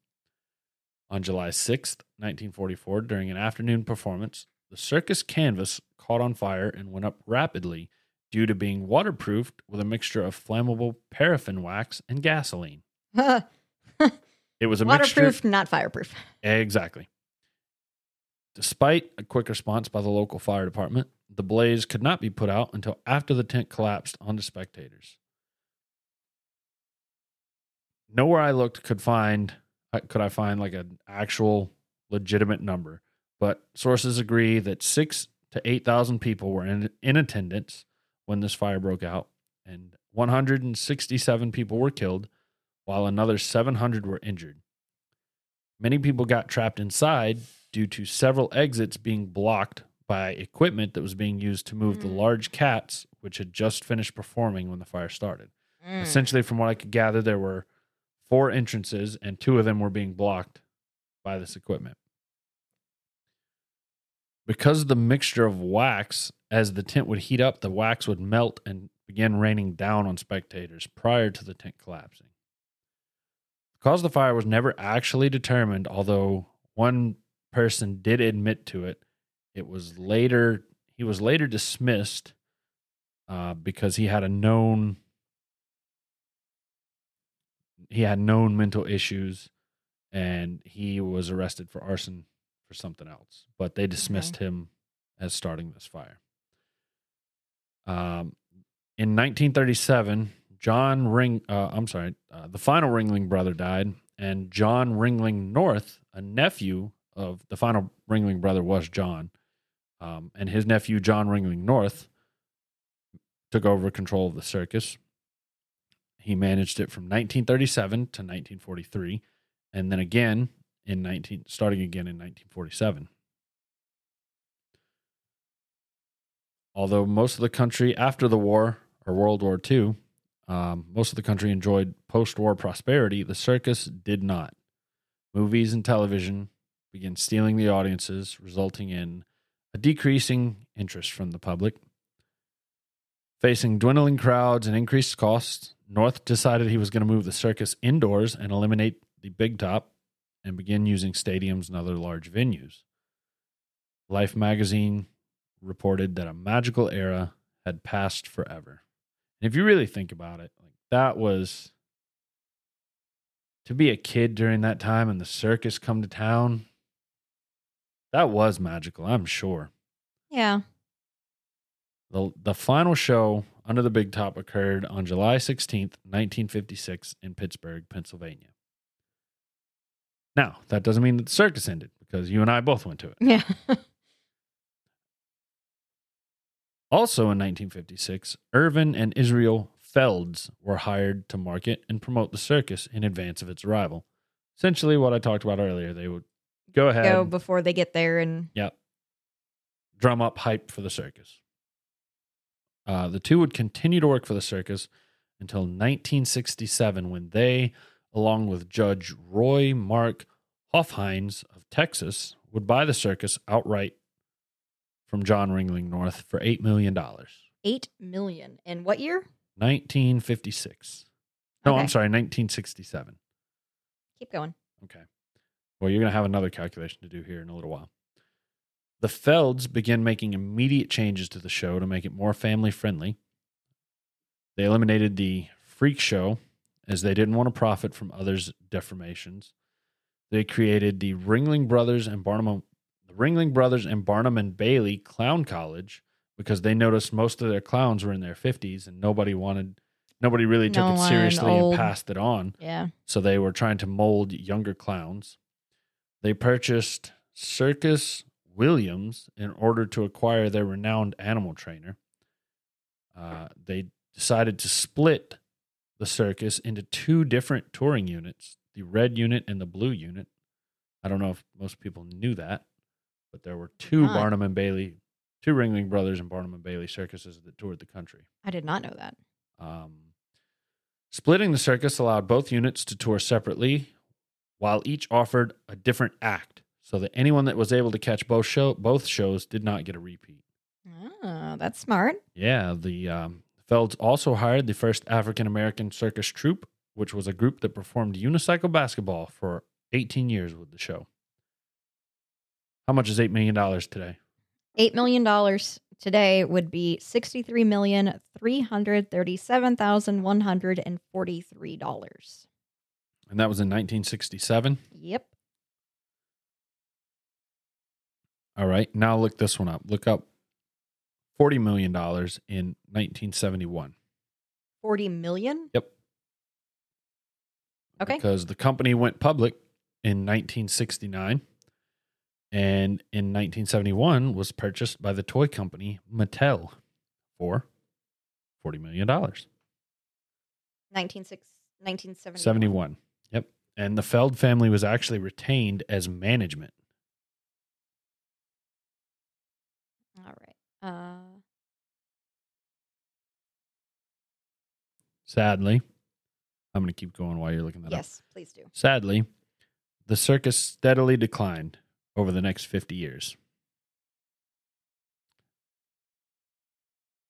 On July 6th, 1944, during an afternoon performance, the circus canvas caught on fire and went up rapidly due to being waterproofed with a mixture of flammable paraffin wax and gasoline. It was a mixture. Waterproof, not fireproof. Exactly. Despite a quick response by the local fire department, the blaze could not be put out until after the tent collapsed onto spectators. Nowhere I looked could find uh, could I find like an actual legitimate number, but sources agree that six to eight thousand people were in, in attendance when this fire broke out, and 167 people were killed, while another 700 were injured. Many people got trapped inside due to several exits being blocked by equipment that was being used to move the Mm. large cats, which had just finished performing when the fire started. Mm. Essentially, from what I could gather, there were four entrances, and two of them were being blocked by this equipment. Because of the mixture of wax, as the tent would heat up, the wax would melt and begin raining down on spectators prior to the tent collapsing. The cause of the fire was never actually determined, although one person did admit to it. It was later he was later dismissed uh, because he had a known he had known mental issues and he was arrested for arson for something else but they dismissed him as starting this fire um, in 1937 john ring uh, i'm sorry uh, the final ringling brother died and john ringling north a nephew of the final ringling brother was john um, and his nephew john ringling north took over control of the circus he managed it from 1937 to 1943, and then again in 19, starting again in 1947. Although most of the country after the war or World War II, um, most of the country enjoyed post-war prosperity, the circus did not. movies and television began stealing the audiences, resulting in a decreasing interest from the public. Facing dwindling crowds and increased costs, North decided he was going to move the circus indoors and eliminate the big top and begin using stadiums and other large venues. Life magazine reported that a magical era had passed forever. And if you really think about it, like that was to be a kid during that time and the circus come to town. That was magical, I'm sure. Yeah. The the final show under the big top occurred on July 16th, 1956 in Pittsburgh, Pennsylvania. Now, that doesn't mean that the circus ended because you and I both went to it. Yeah. Also in 1956, Irvin and Israel Felds were hired to market and promote the circus in advance of its arrival. Essentially, what I talked about earlier, they would go ahead, Go before they get there and yep drum up hype for the circus. Uh, the two would continue to work for the circus until 1967, when they, along with Judge Roy Mark Hofheinz of Texas, would buy the circus outright from John Ringling North for $8 million. 8 million. In what year? 1956. No, I'm sorry, 1967. Keep going. Okay. Well, you're going to have another calculation to do here in a little while. The Felds began making immediate changes to the show to make it more family friendly. They eliminated the freak show as they didn't want to profit from others' deformations. They created the Ringling Brothers and Barnum the Ringling Brothers and Barnum and Bailey Clown College because they noticed most of their clowns were in their 50s and nobody wanted nobody really took No it seriously and passed it on. Yeah. So they were trying to mold younger clowns. They purchased Circus Williams in order to acquire their renowned animal trainer. Uh, they decided to split the circus into two different touring units the red unit and the blue unit. I don't know if most people knew that, but there were two. Barnum and Bailey, two Ringling Brothers and Barnum and Bailey circuses that toured the country. I did not know that. Um, splitting the circus allowed both units to tour separately, while each offered a different act, so that anyone that was able to catch both show both shows did not get a repeat. Oh, that's smart. Yeah, the um, Felds also hired the first African American circus troupe, which was a group that performed unicycle basketball for 18 years with the show. How much is $8 million today? $8 million today would be $63,337,143. And that was in 1967. Yep. All right, now look this one up. Look up $40 million in 1971. 40 million? Yep. Okay. Because the company went public in 1969 and in 1971 was purchased by the toy company Mattel for $40 million. 1960 1971. 71. Yep. And the Feld family was actually retained as management. All right. Uh, Sadly, I'm going to keep going while you're looking that up. yes, please do. Sadly, the circus steadily declined over the next 50 years.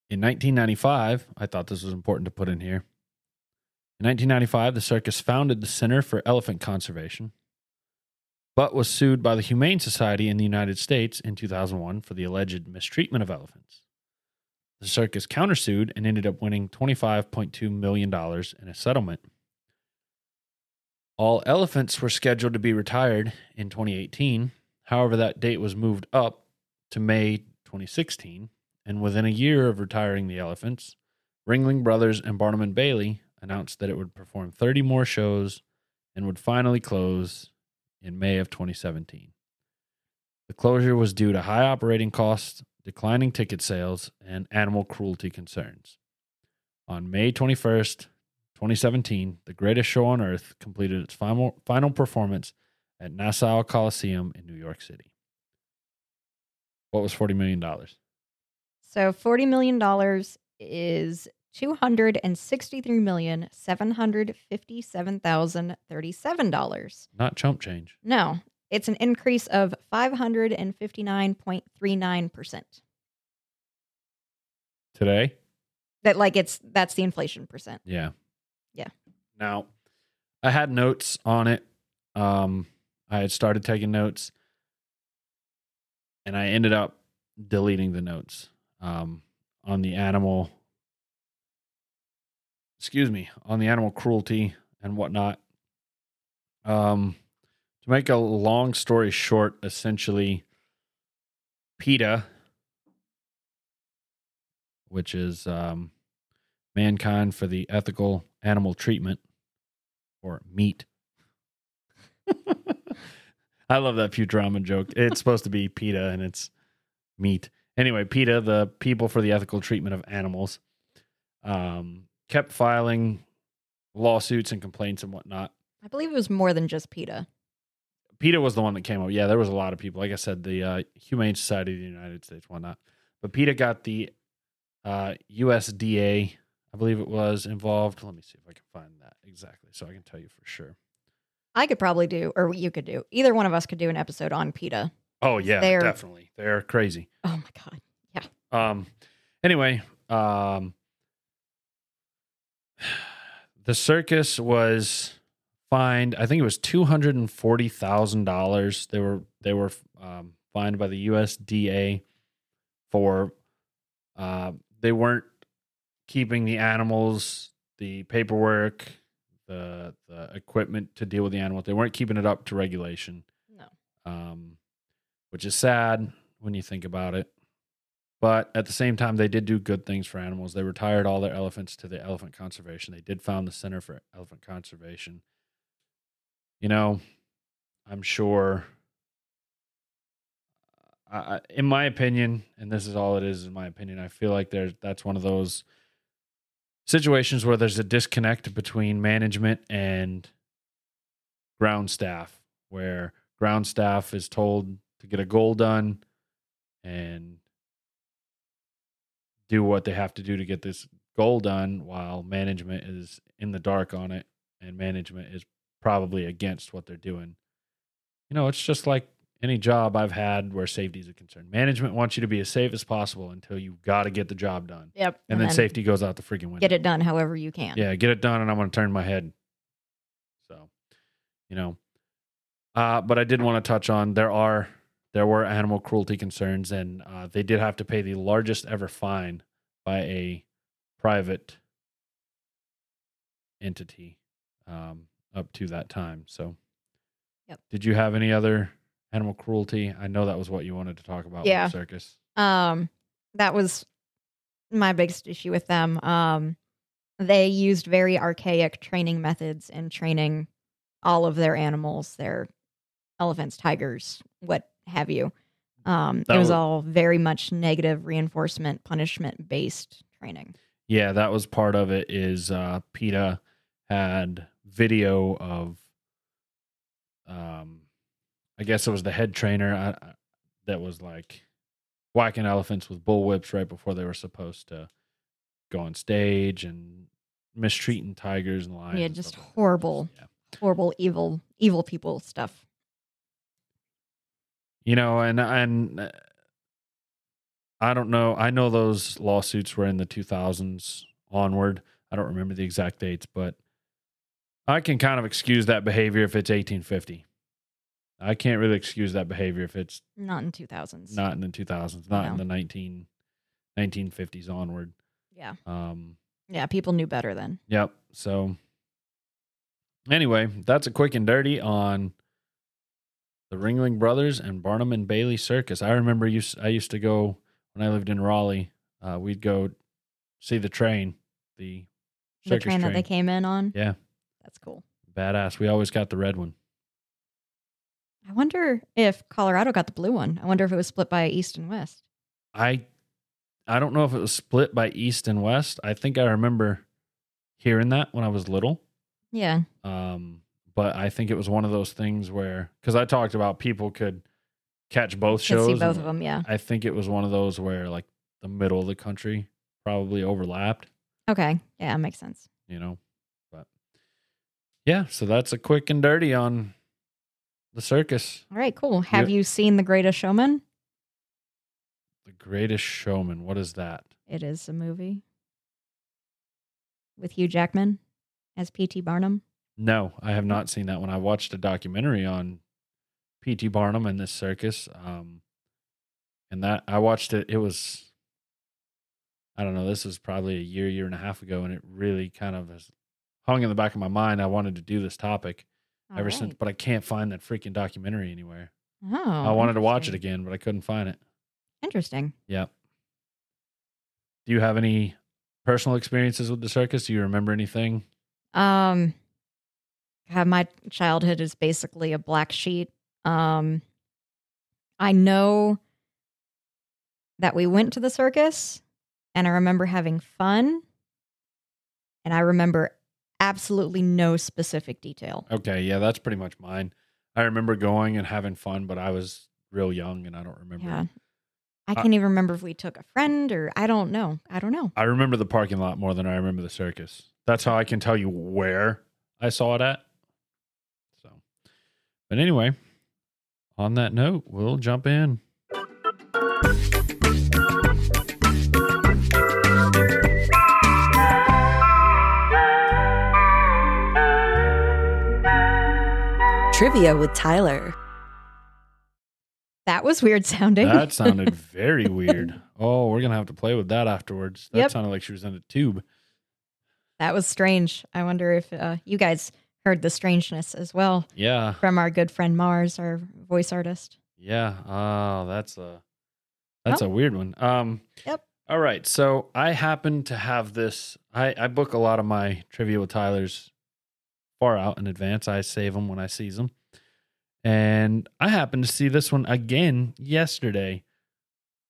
In 1995, I thought this was important to put in here. In 1995, the circus founded the Center for Elephant Conservation, but was sued by the Humane Society in the United States in 2001 for the alleged mistreatment of elephants. The circus countersued and ended up winning $25.2 million in a settlement. All elephants were scheduled to be retired in 2018. However, that date was moved up to May 2016. And within a year of retiring the elephants, Ringling Brothers and Barnum and Bailey announced that it would perform 30 more shows and would finally close in May of 2017. The closure was due to high operating costs, declining ticket sales, and animal cruelty concerns. On May 21st, 2017, the greatest show on earth completed its final, final performance at Nassau Coliseum in New York City. What was $40 million? So $40 million is $263,757,037. Not chump change. No, it's an increase of 559.39%. Today? That like it's that's the inflation percent. Yeah. Yeah. Now, I had notes on it. Um, I had started taking notes, and I ended up deleting the notes um, on the animal. Excuse me, on the animal cruelty and whatnot. Um, to make a long story short, essentially, PETA, which is um, Mankind for the Ethical Animal Treatment, or MEAT. I love that Futurama joke. It's supposed to be PETA and it's meat. Anyway, PETA, the People for the Ethical Treatment of Animals, um, kept filing lawsuits and complaints and whatnot. I believe it was more than just PETA. PETA was the one that came up. Yeah, there was a lot of people. Like I said, the uh, Humane Society of the United States, whatnot. But PETA got the uh, USDA, I believe it was, involved. Let me see if I can find that exactly so I can tell you for sure. I could probably do, or you could do. Either one of us could do an episode on PETA. Oh, yeah, They're- definitely. They're crazy. Oh my god. Yeah. Um. Anyway, um, the circus was fined. I think it was two hundred and forty thousand dollars. They were they were um, fined by the USDA for uh, they weren't keeping the animals, the paperwork, the the equipment to deal with the animals. They weren't keeping it up to regulation No. um, which is sad when you think about it. But at the same time, they did do good things for animals. They retired all their elephants to the elephant conservation. They did found the Center for Elephant Conservation. You know, I'm sure. In my opinion, and this is all it is, in my opinion, I feel like there's that's one of those situations where there's a disconnect between management and ground staff, where ground staff is told to get a goal done and do what they have to do to get this goal done while management is in the dark on it and management is probably against what they're doing. You know, it's just like any job I've had where safety is a concern. Management wants you to be as safe as possible until you got to get the job done. Yep. And, then, safety goes out the freaking window. Get it done however you can. Yeah, get it done, and I'm going to turn my head. So, you know, uh, but I did want to touch on there are there were animal cruelty concerns, and uh, they did have to pay the largest ever fine by a private entity um, up to that time. So, Yep. did you have any other animal cruelty? I know that was what you wanted to talk about. Yeah. with the circus. Um, that was my biggest issue with them. Um, they used very archaic training methods in training all of their animals, their elephants, tigers, what have you. Um, it was was- all very much negative reinforcement, punishment based training. Yeah, that was part of it. Is uh, PETA had video of, um, I guess it was the head trainer I, I- that was like whacking elephants with bull whips right before they were supposed to go on stage and mistreating tigers and lions. Yeah, just stuff like horrible. Yeah. Horrible, evil, evil people stuff. You know and and uh, i don't know i know those lawsuits were in the 2000s onward i don't remember the exact dates but i can kind of excuse that behavior if it's 1850 i can't really excuse that behavior if it's Not in 2000s. not in the 2000s not in the 19 1950s onward Yeah. um Yeah, people knew better then. Yep. So anyway, that's a quick and dirty on the Ringling Brothers and Barnum and Bailey Circus. I remember used I used to go when I lived in Raleigh. Uh, we'd go see the train, the The circus train, that they came in on. Yeah, That's cool. badass. We always got the red one. I wonder if Colorado got the blue one. I wonder if it was split by East and West. I I don't know if it was split by east and west. I think I remember hearing that when I was little. Yeah. Um, but I think it was one of those things where because I talked about people could catch both shows. see both of them. Yeah. I think it was one of those where like the middle of the country probably overlapped. Okay. Yeah, makes sense. you know. But yeah, so that's a quick and dirty on the circus. All right, cool. Have Yeah. you seen The Greatest Showman? The Greatest Showman. What is that? It is a movie with Hugh Jackman as P.T. Barnum. No, I have not seen that one. I watched a documentary on P.T. Barnum and this circus. Um, and that I watched it. It was, I don't know, this was probably a year, year and a half ago, and it really kind of has hung in the back of my mind. I wanted to do this topic ever All since, but I can't find that freaking documentary anywhere. Oh, I wanted to watch it again, but I couldn't find it. Interesting. Yep. Do you have any personal experiences with the circus? Do you remember anything? Um, God, my childhood is basically a black sheet. Um, I know that we went to the circus, and I remember having fun, and I remember absolutely no specific detail. Okay, yeah, that's pretty much mine. I remember going and having fun, but I was real young and I don't remember. Yeah. I Uh, can't even remember if we took a friend or I don't know. I don't know. I remember the parking lot more than I remember the circus. That's how I can tell you where I saw it at. But anyway, on that note, we'll jump in. Trivia with Tyler. That was weird sounding. That sounded very weird. Oh, we're gonna have to play with that afterwards. That Yep. sounded like she was in a tube. that was strange. I wonder if uh, you guys heard the strangeness as well Yeah, from our good friend Mars, our voice artist. yeah. Oh, that's a that's Oh. a weird one. Um. Yep. All right. So I happen to have this. I I book a lot of my trivia with Tyler's far out in advance. I save them when I see them, and I happened to see this one again yesterday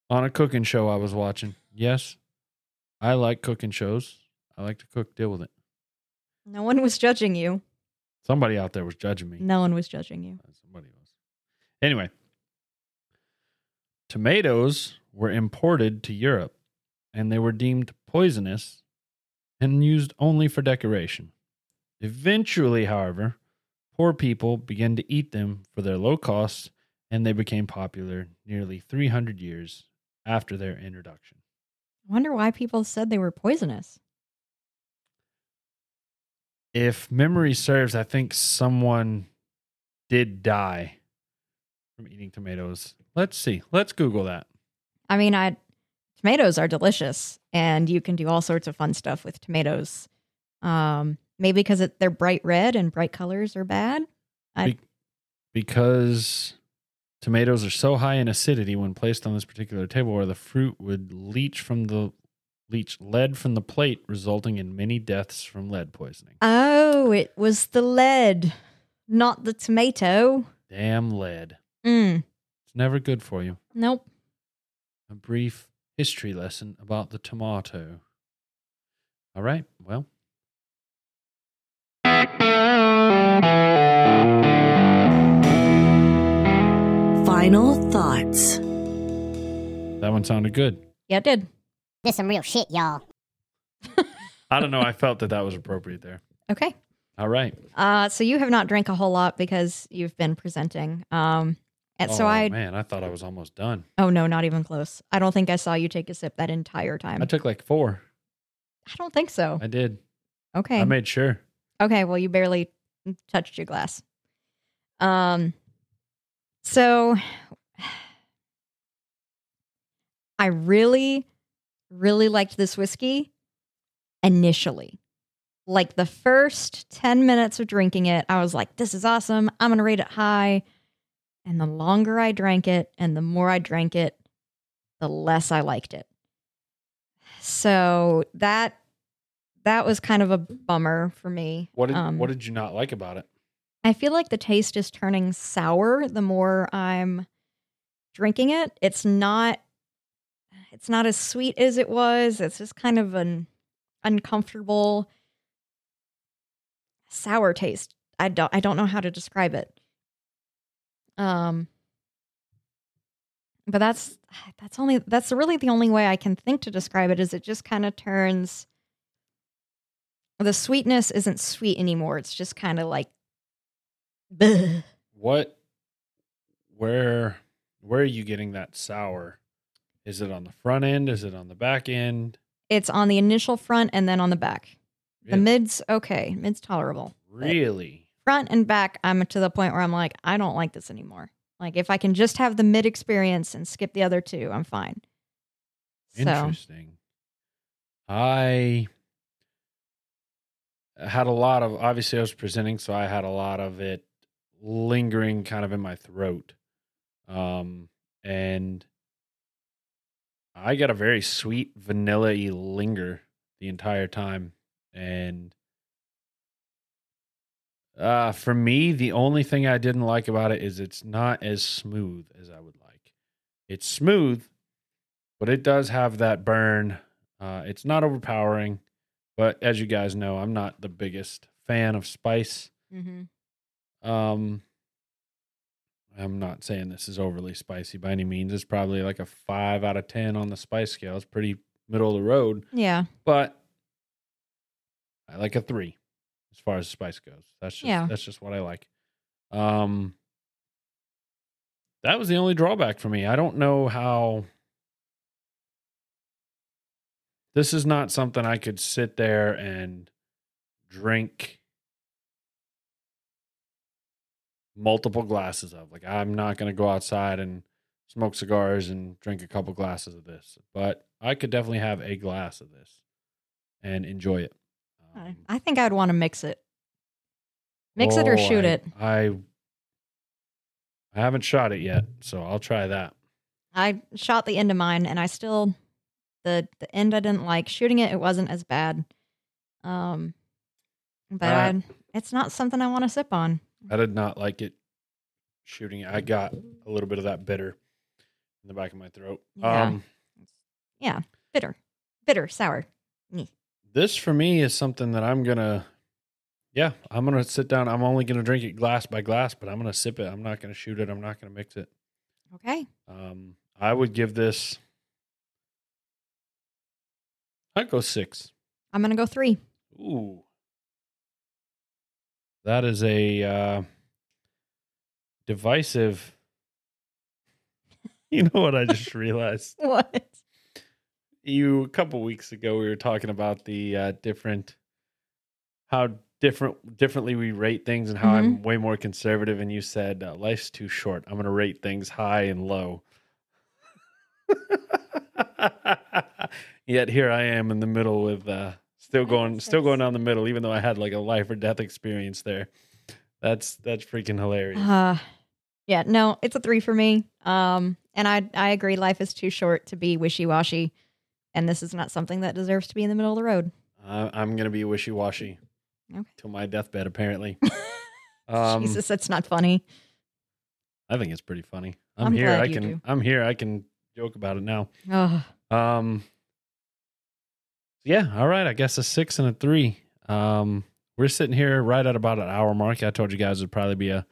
on a cooking show I was watching. Yes, I like cooking shows. I like to cook. Deal with it. No one was judging you. Somebody out there was judging me. No one was judging you. Uh, Somebody was. Anyway, tomatoes were imported to Europe and they were deemed poisonous and used only for decoration. Eventually, however, poor people began to eat them for their low costs and they became popular nearly 300 years after their introduction. I wonder why people said they were poisonous. If memory serves, I think someone did die from eating tomatoes. Let's see. Let's Google that. I mean, I tomatoes are delicious, and you can do all sorts of fun stuff with tomatoes. Um, maybe because they're bright red and bright colors are bad. I- Be- because tomatoes are so high in acidity when placed on this particular table where the fruit would leach from the leach lead from the plate resulting in many deaths from lead poisoning Oh, it was the lead, not the tomato. damn lead Mm, it's never good for you nope. a brief history lesson about the tomato all right well Final thoughts. that one sounded good Yeah, it did. This some real shit, y'all. i don't know i felt that that was appropriate there Okay. all right Uh, so you have not drank a whole lot because you've been presenting. Um, and so oh I, man i thought i was almost done oh no, not even close. I don't think I saw you take a sip that entire time. i took like four I don't think so. i did Okay. i made sure Okay, well, you barely touched your glass. Um, so I really, really liked this whiskey initially. Like the first 10 minutes of drinking it, I was like, this is awesome. I'm going to rate it high. And the longer I drank it and the more I drank it, the less I liked it. So that that was kind of a bummer for me. what did Um, what did you not like about it I feel like the taste is turning sour the more I'm drinking it. It's not it's not as sweet as it was. It's just kind of an uncomfortable sour taste. I don't I don't know how to describe it. Um but that's that's only that's really the only way I can think to describe it is it just kind of turns the sweetness isn't sweet anymore. It's just kind of like, bleh. What? Where? Where are you getting that sour? Is it on the front end? Is it on the back end? it's on the initial front and then on the back. The mid's okay, mid's tolerable. Really? Front and back, I'm to the point where I'm like, I don't like this anymore. Like if I can just have the mid experience and skip the other two, I'm fine. So Interesting. I had a lot of obviously I was presenting, so I had a lot of it lingering kind of in my throat. Um and I got a very sweet vanilla y linger the entire time. And uh for me, the only thing I didn't like about it is it's not as smooth as I would like. It's smooth, but it does have that burn. Uh, it's not overpowering, but as you guys know, I'm not the biggest fan of spice. mhm. Um, I'm not saying this is overly spicy by any means. It's probably like a five out of ten on the spice scale. It's pretty middle of the road, yeah, but I like a three as far as spice goes. That's just Yeah. that's just what I like. Um, that was the only drawback for me. I don't know how. This is not something I could sit there and drink multiple glasses of. Like I'm not going to go outside and smoke cigars and drink a couple glasses of this, but I could definitely have a glass of this and enjoy it. I, Um, I think I'd want to mix it. Mix it or oh, shoot I- it. I I haven't shot it yet, so I'll try that. I shot the end of mine, and I still the the end I didn't like. Shooting it, it wasn't as bad. Um, but Uh, I, it's not something I want to sip on. I did not like it shooting it. I got a little bit of that bitter in the back of my throat. Yeah. Um Yeah, bitter, bitter, sour. this for me is something that I'm gonna yeah, I'm gonna sit down. I'm only gonna drink it glass by glass, but I'm gonna sip it. I'm not gonna shoot it. I'm not gonna mix it. Okay, Um I would give this I'd go six. I'm gonna go three. Ooh. That is a uh, divisive. You know what I just realized? What? You a couple weeks ago we were talking about the uh, different how different differently we rate things and how I'm way more conservative and you said uh, life's too short. I'm going to rate things high and low. Yet here I am in the middle with uh still going still going down the middle even though I had like a life or death experience there. That's that's freaking hilarious. Uh, yeah, no, it's a three for me. Um, and I I agree. Life is too short to be wishy washy, and this is not something that deserves to be in the middle of the road. I, I'm going to be wishy-washy Okay. till my deathbed apparently. Um Jesus, that's not funny. I think it's pretty funny. I'm, I'm here. I can. I'm here. I can joke about it now. Oh, Um. Yeah. All right. I guess a six and a three. Um. We're sitting here right at about an hour mark. I told you guys it'd probably be a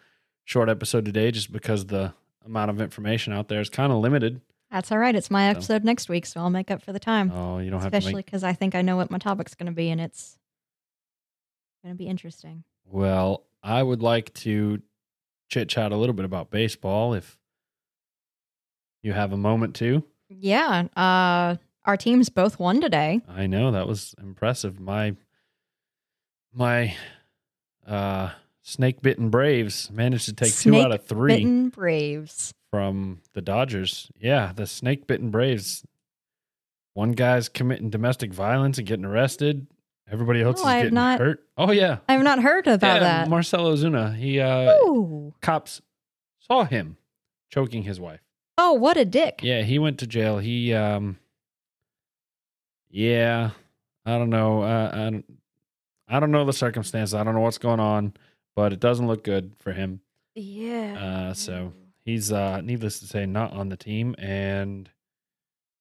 short episode today, just because the amount of information out there is kind of limited. that's all right. It's my So- episode next week, so I'll make up for the time. Oh, you don't have to Especially because I think I know what my topic's going to be, and it's going to be interesting. Well, I would like to chit chat a little bit about baseball, if you have a moment to. Yeah. Uh, our teams both won today. I know that was impressive. My my uh snake bitten Braves managed to take two out of three Bitten Braves. from the Dodgers. Yeah, the snake bitten Braves. One guy's committing domestic violence and getting arrested. Everybody else Oh, is I getting not- hurt. Oh yeah, I have not heard about yeah, that. Marcell Ozuna. He uh Ooh. cops saw him choking his wife. Oh, what a dick. Yeah, he went to jail. He um Yeah, I don't know. Uh, I don't I don't know the circumstances. I don't know what's going on, but it doesn't look good for him. Yeah. Uh so he's uh needless to say not on the team and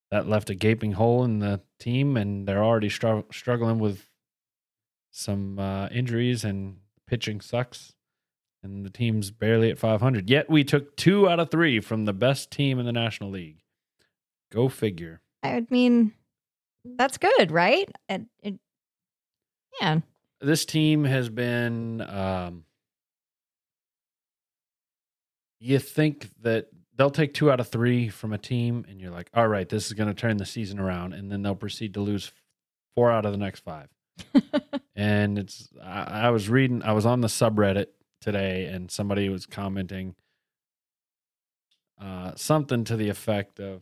that left a gaping hole in the team and they're already str- struggling with some uh injuries and pitching sucks and the team's barely at 500 yet we took 2 out of 3 from the best team in the National League go figure I would mean, that's good, right? It, it, yeah. this team has been um you think that they'll take two out of three from a team and you're like all right this is going to turn the season around and then they'll proceed to lose four out of the next five and it's I, I was reading i was on the subreddit today and somebody was commenting uh something to the effect of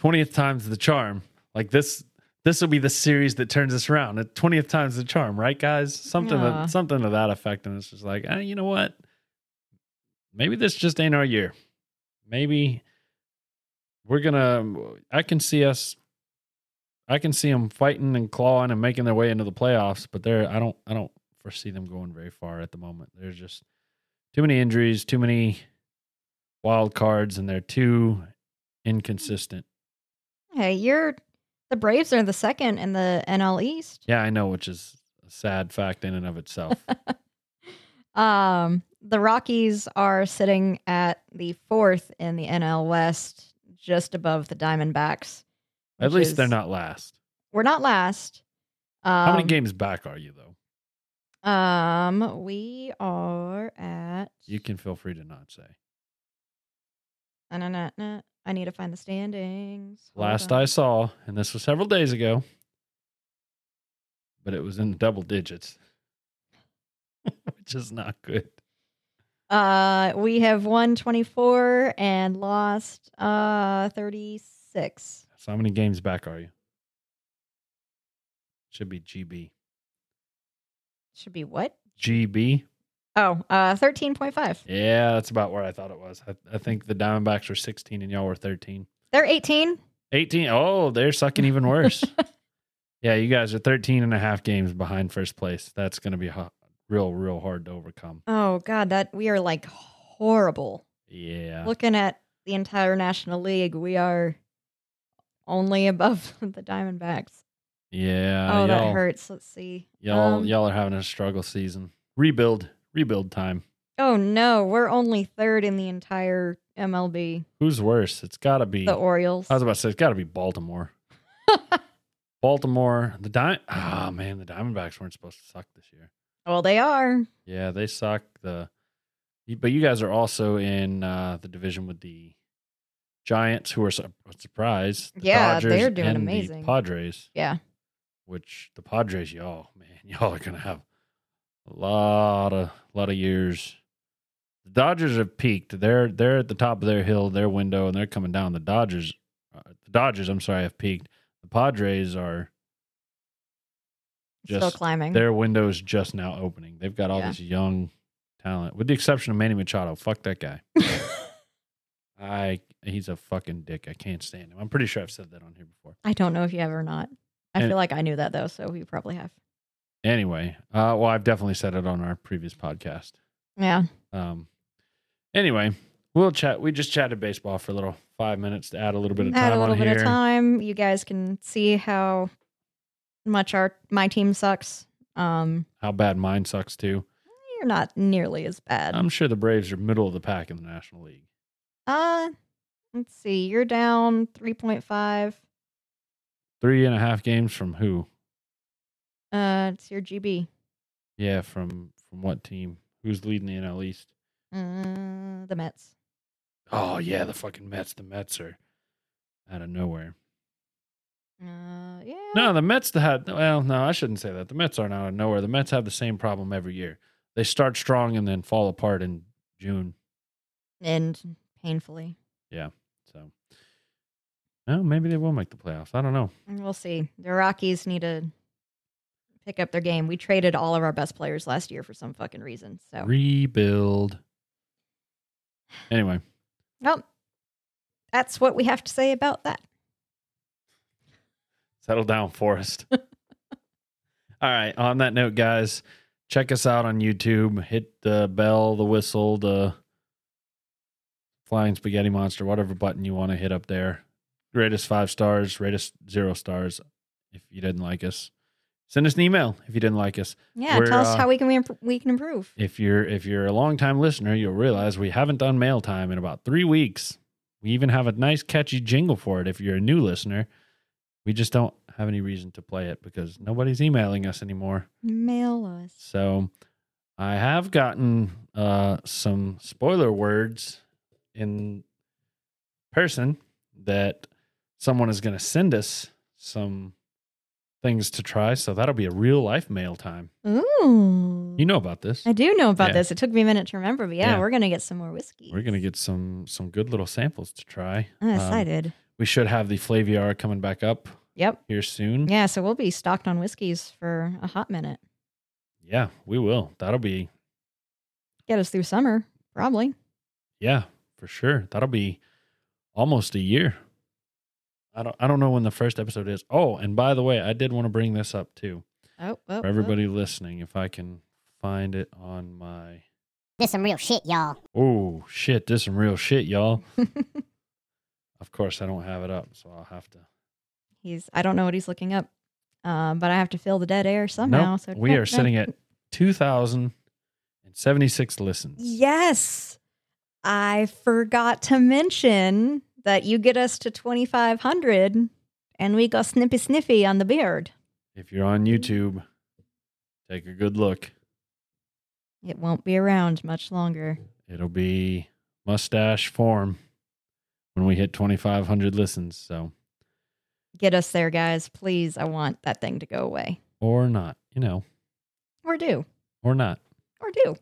20th time's the charm. Like this this will be the series that turns us around. At 20th time's the charm right guys? Something to, something to that effect and it's just like eh, you know what? Maybe this just ain't our year. Maybe we're gonna i can see us i can see them fighting and clawing and making their way into the playoffs but they're i don't i don't foresee them going very far at the moment. There's just too many injuries too many wild cards and they're too inconsistent hey, you're the Braves are the second in the NL East. yeah i know which is a sad fact in and of itself Um, the Rockies are sitting at the fourth in the NL West, just above the Diamondbacks. at least they're not last We're not last. Um, how many games back are you though Um, we are at. you can feel free to not say Nah. I need to find the standings. Hold Last on. I saw, and this was several days ago, but it was in double digits, which is not good. Uh, we have won 24 and lost uh 36. So, how many games back are you? Should be GB. Should be what? GB? Oh, uh 13.5. Yeah, that's about where I thought it was. I, I think the Diamondbacks were 16 and y'all were 13. They're 18. 18. Oh, they're sucking even worse. yeah, you guys are 13 and a half games behind first place. That's going to be real, real hard to overcome. Oh god, that we are like horrible. Yeah. Looking at the entire National League, we are only above the Diamondbacks. Yeah. oh, that hurts. Let's see. Y'all, Um, y'all are having a struggle season. Rebuild, rebuild time. Oh no, we're only third in the entire MLB. Who's worse? It's got to be. The Orioles. I was about to say it's got to be Baltimore. Baltimore, the Di Ah man, the Diamondbacks weren't supposed to suck this year. well, they are. Yeah, they suck. The, but you guys are also in uh, the division with the Giants, who are su- surprised. The Yeah, Dodgers they're doing and the amazing. Padres, Yeah. which the Padres, y'all, man, y'all are gonna have a lot of lot of years. The Dodgers have peaked. They're they're at the top of their hill, their window, and they're coming down. The Dodgers, uh, the Dodgers, I'm sorry, have peaked. The Padres are Still Just- climbing. their window's just now opening. They've got all Yeah. this young talent, with the exception of Manny Machado. Fuck that guy. I he's a fucking dick. I can't stand him. I'm pretty sure I've said that on here before. I don't know if you have or not. I And- feel like I knew that though, so you probably have. Anyway, uh, well, I've definitely said it on our previous podcast. Yeah. Um, anyway, we'll chat. We just chatted baseball for a little five minutes to add a little bit of time Add a little on bit here. of time. You guys can see how much our my team sucks. Um, How bad mine sucks too. you're not nearly as bad. I'm sure the Braves are middle of the pack in the National League. uh, let's see. You're down three point five. Three and a half games from who? Uh, it's your GB. Yeah, from from what team? Who's leading the NL East? Uh, the Mets. Oh yeah, the fucking Mets. The Mets are out of nowhere. Uh, yeah. No, the Mets had. Well, no, I shouldn't say that. The Mets aren't out of nowhere. The Mets have the same problem every year. They start strong and then fall apart in June. And painfully. Yeah. So, well, maybe they will make the playoffs. I don't know. We'll see. The Rockies need to pick up their game. We traded all of our best players last year for some fucking reason. So, Rebuild. Anyway, well, that's what we have to say about that. settle down, Forrest. All right. On that note, guys, check us out on YouTube. Hit the bell, the whistle, the flying spaghetti monster, whatever button you want to hit up there. Rate us five stars, rate us zero stars if you didn't like us. Send us an email if you didn't like us. Yeah, We're, tell us uh, how we can imp- we can improve. If you're if you're a long time listener, you'll realize we haven't done mail time in about three weeks. We even have a nice catchy jingle for it. If you're a new listener, we just don't have any reason to play it because nobody's emailing us anymore. Mail us. So I have gotten uh, some spoiler words in person that someone is going to send us some things to try. So that'll be a real life mail time. Ooh. You know about this. I do know about Yeah. this. It took me a minute to remember, but yeah, Yeah. we're gonna get some more whiskey. We're gonna get some some good little samples to try. I'm Um, excited. we should have the Flaviar coming back up yep. here soon. Yeah, so we'll be stocked on whiskeys for a hot minute. Yeah, we will. That'll be Get us through summer, probably. yeah for sure. That'll be almost a year. I don't I don't know when the first episode is. Oh, and by the way, I did want to bring this up too Oh, oh for everybody listening. If I can find it on my This some real shit, y'all. oh shit, this some real shit, y'all. oh. Of course, I don't have it up, so I'll have to. he's. I don't know what he's looking up, um, but I have to fill the dead air somehow. Nope, so we are sitting at two thousand and seventy six listens. Yes, I forgot to mention that you get us to twenty five hundred, and we go snippy sniffy on the beard. If you're on YouTube, take a good look. It won't be around much longer. It'll be mustache form when we hit 2,500 listens. So, Get us there, guys, please. I want that thing to go away. or not, you know, Or do, or not. or do.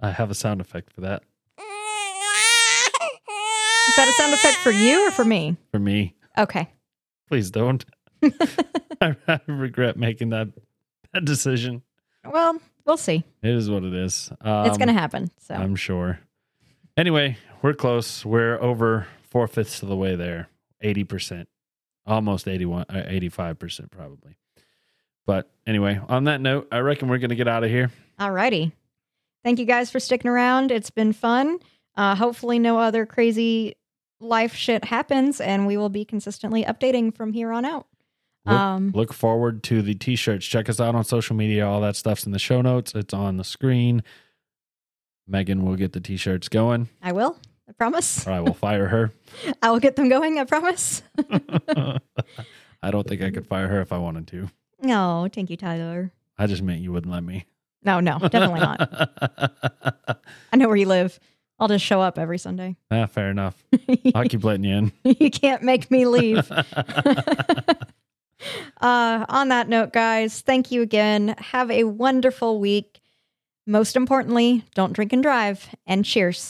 I have a sound effect for that Is that a sound effect for you or for me? for me. Okay. Please don't. I, I regret making that, that decision. Well, we'll see. It is what it is. Um, it's going to happen. So I'm sure. Anyway, we're close. We're over four fifths of the way there. 80%, almost 81, uh, 85% probably. But anyway, on that note, I reckon we're going to get out of here. All righty. Thank you guys for sticking around. It's been fun. Uh, hopefully, no other crazy life shit happens, and we will be consistently updating from here on out. Look, Um, look forward to the t-shirts. Check us out on social media. All that stuff's in the show notes. It's on the screen. Megan will get the t-shirts going, I will. I promise. or I will fire her. I will get them going. I promise. I don't think I could fire her if I wanted to. No, thank you, Tyler. I just meant you wouldn't let me. No, no, definitely not. I know where you live. I'll just show up every Sunday. ah, fair enough. I'll keep letting you in. you can't make me leave. uh, on that note, guys, thank you again. Have a wonderful week. Most importantly, don't drink and drive. And cheers.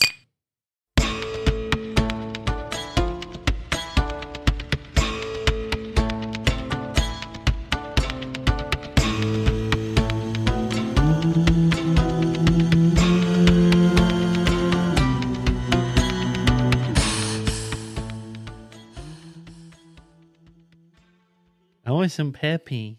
Want some peppy.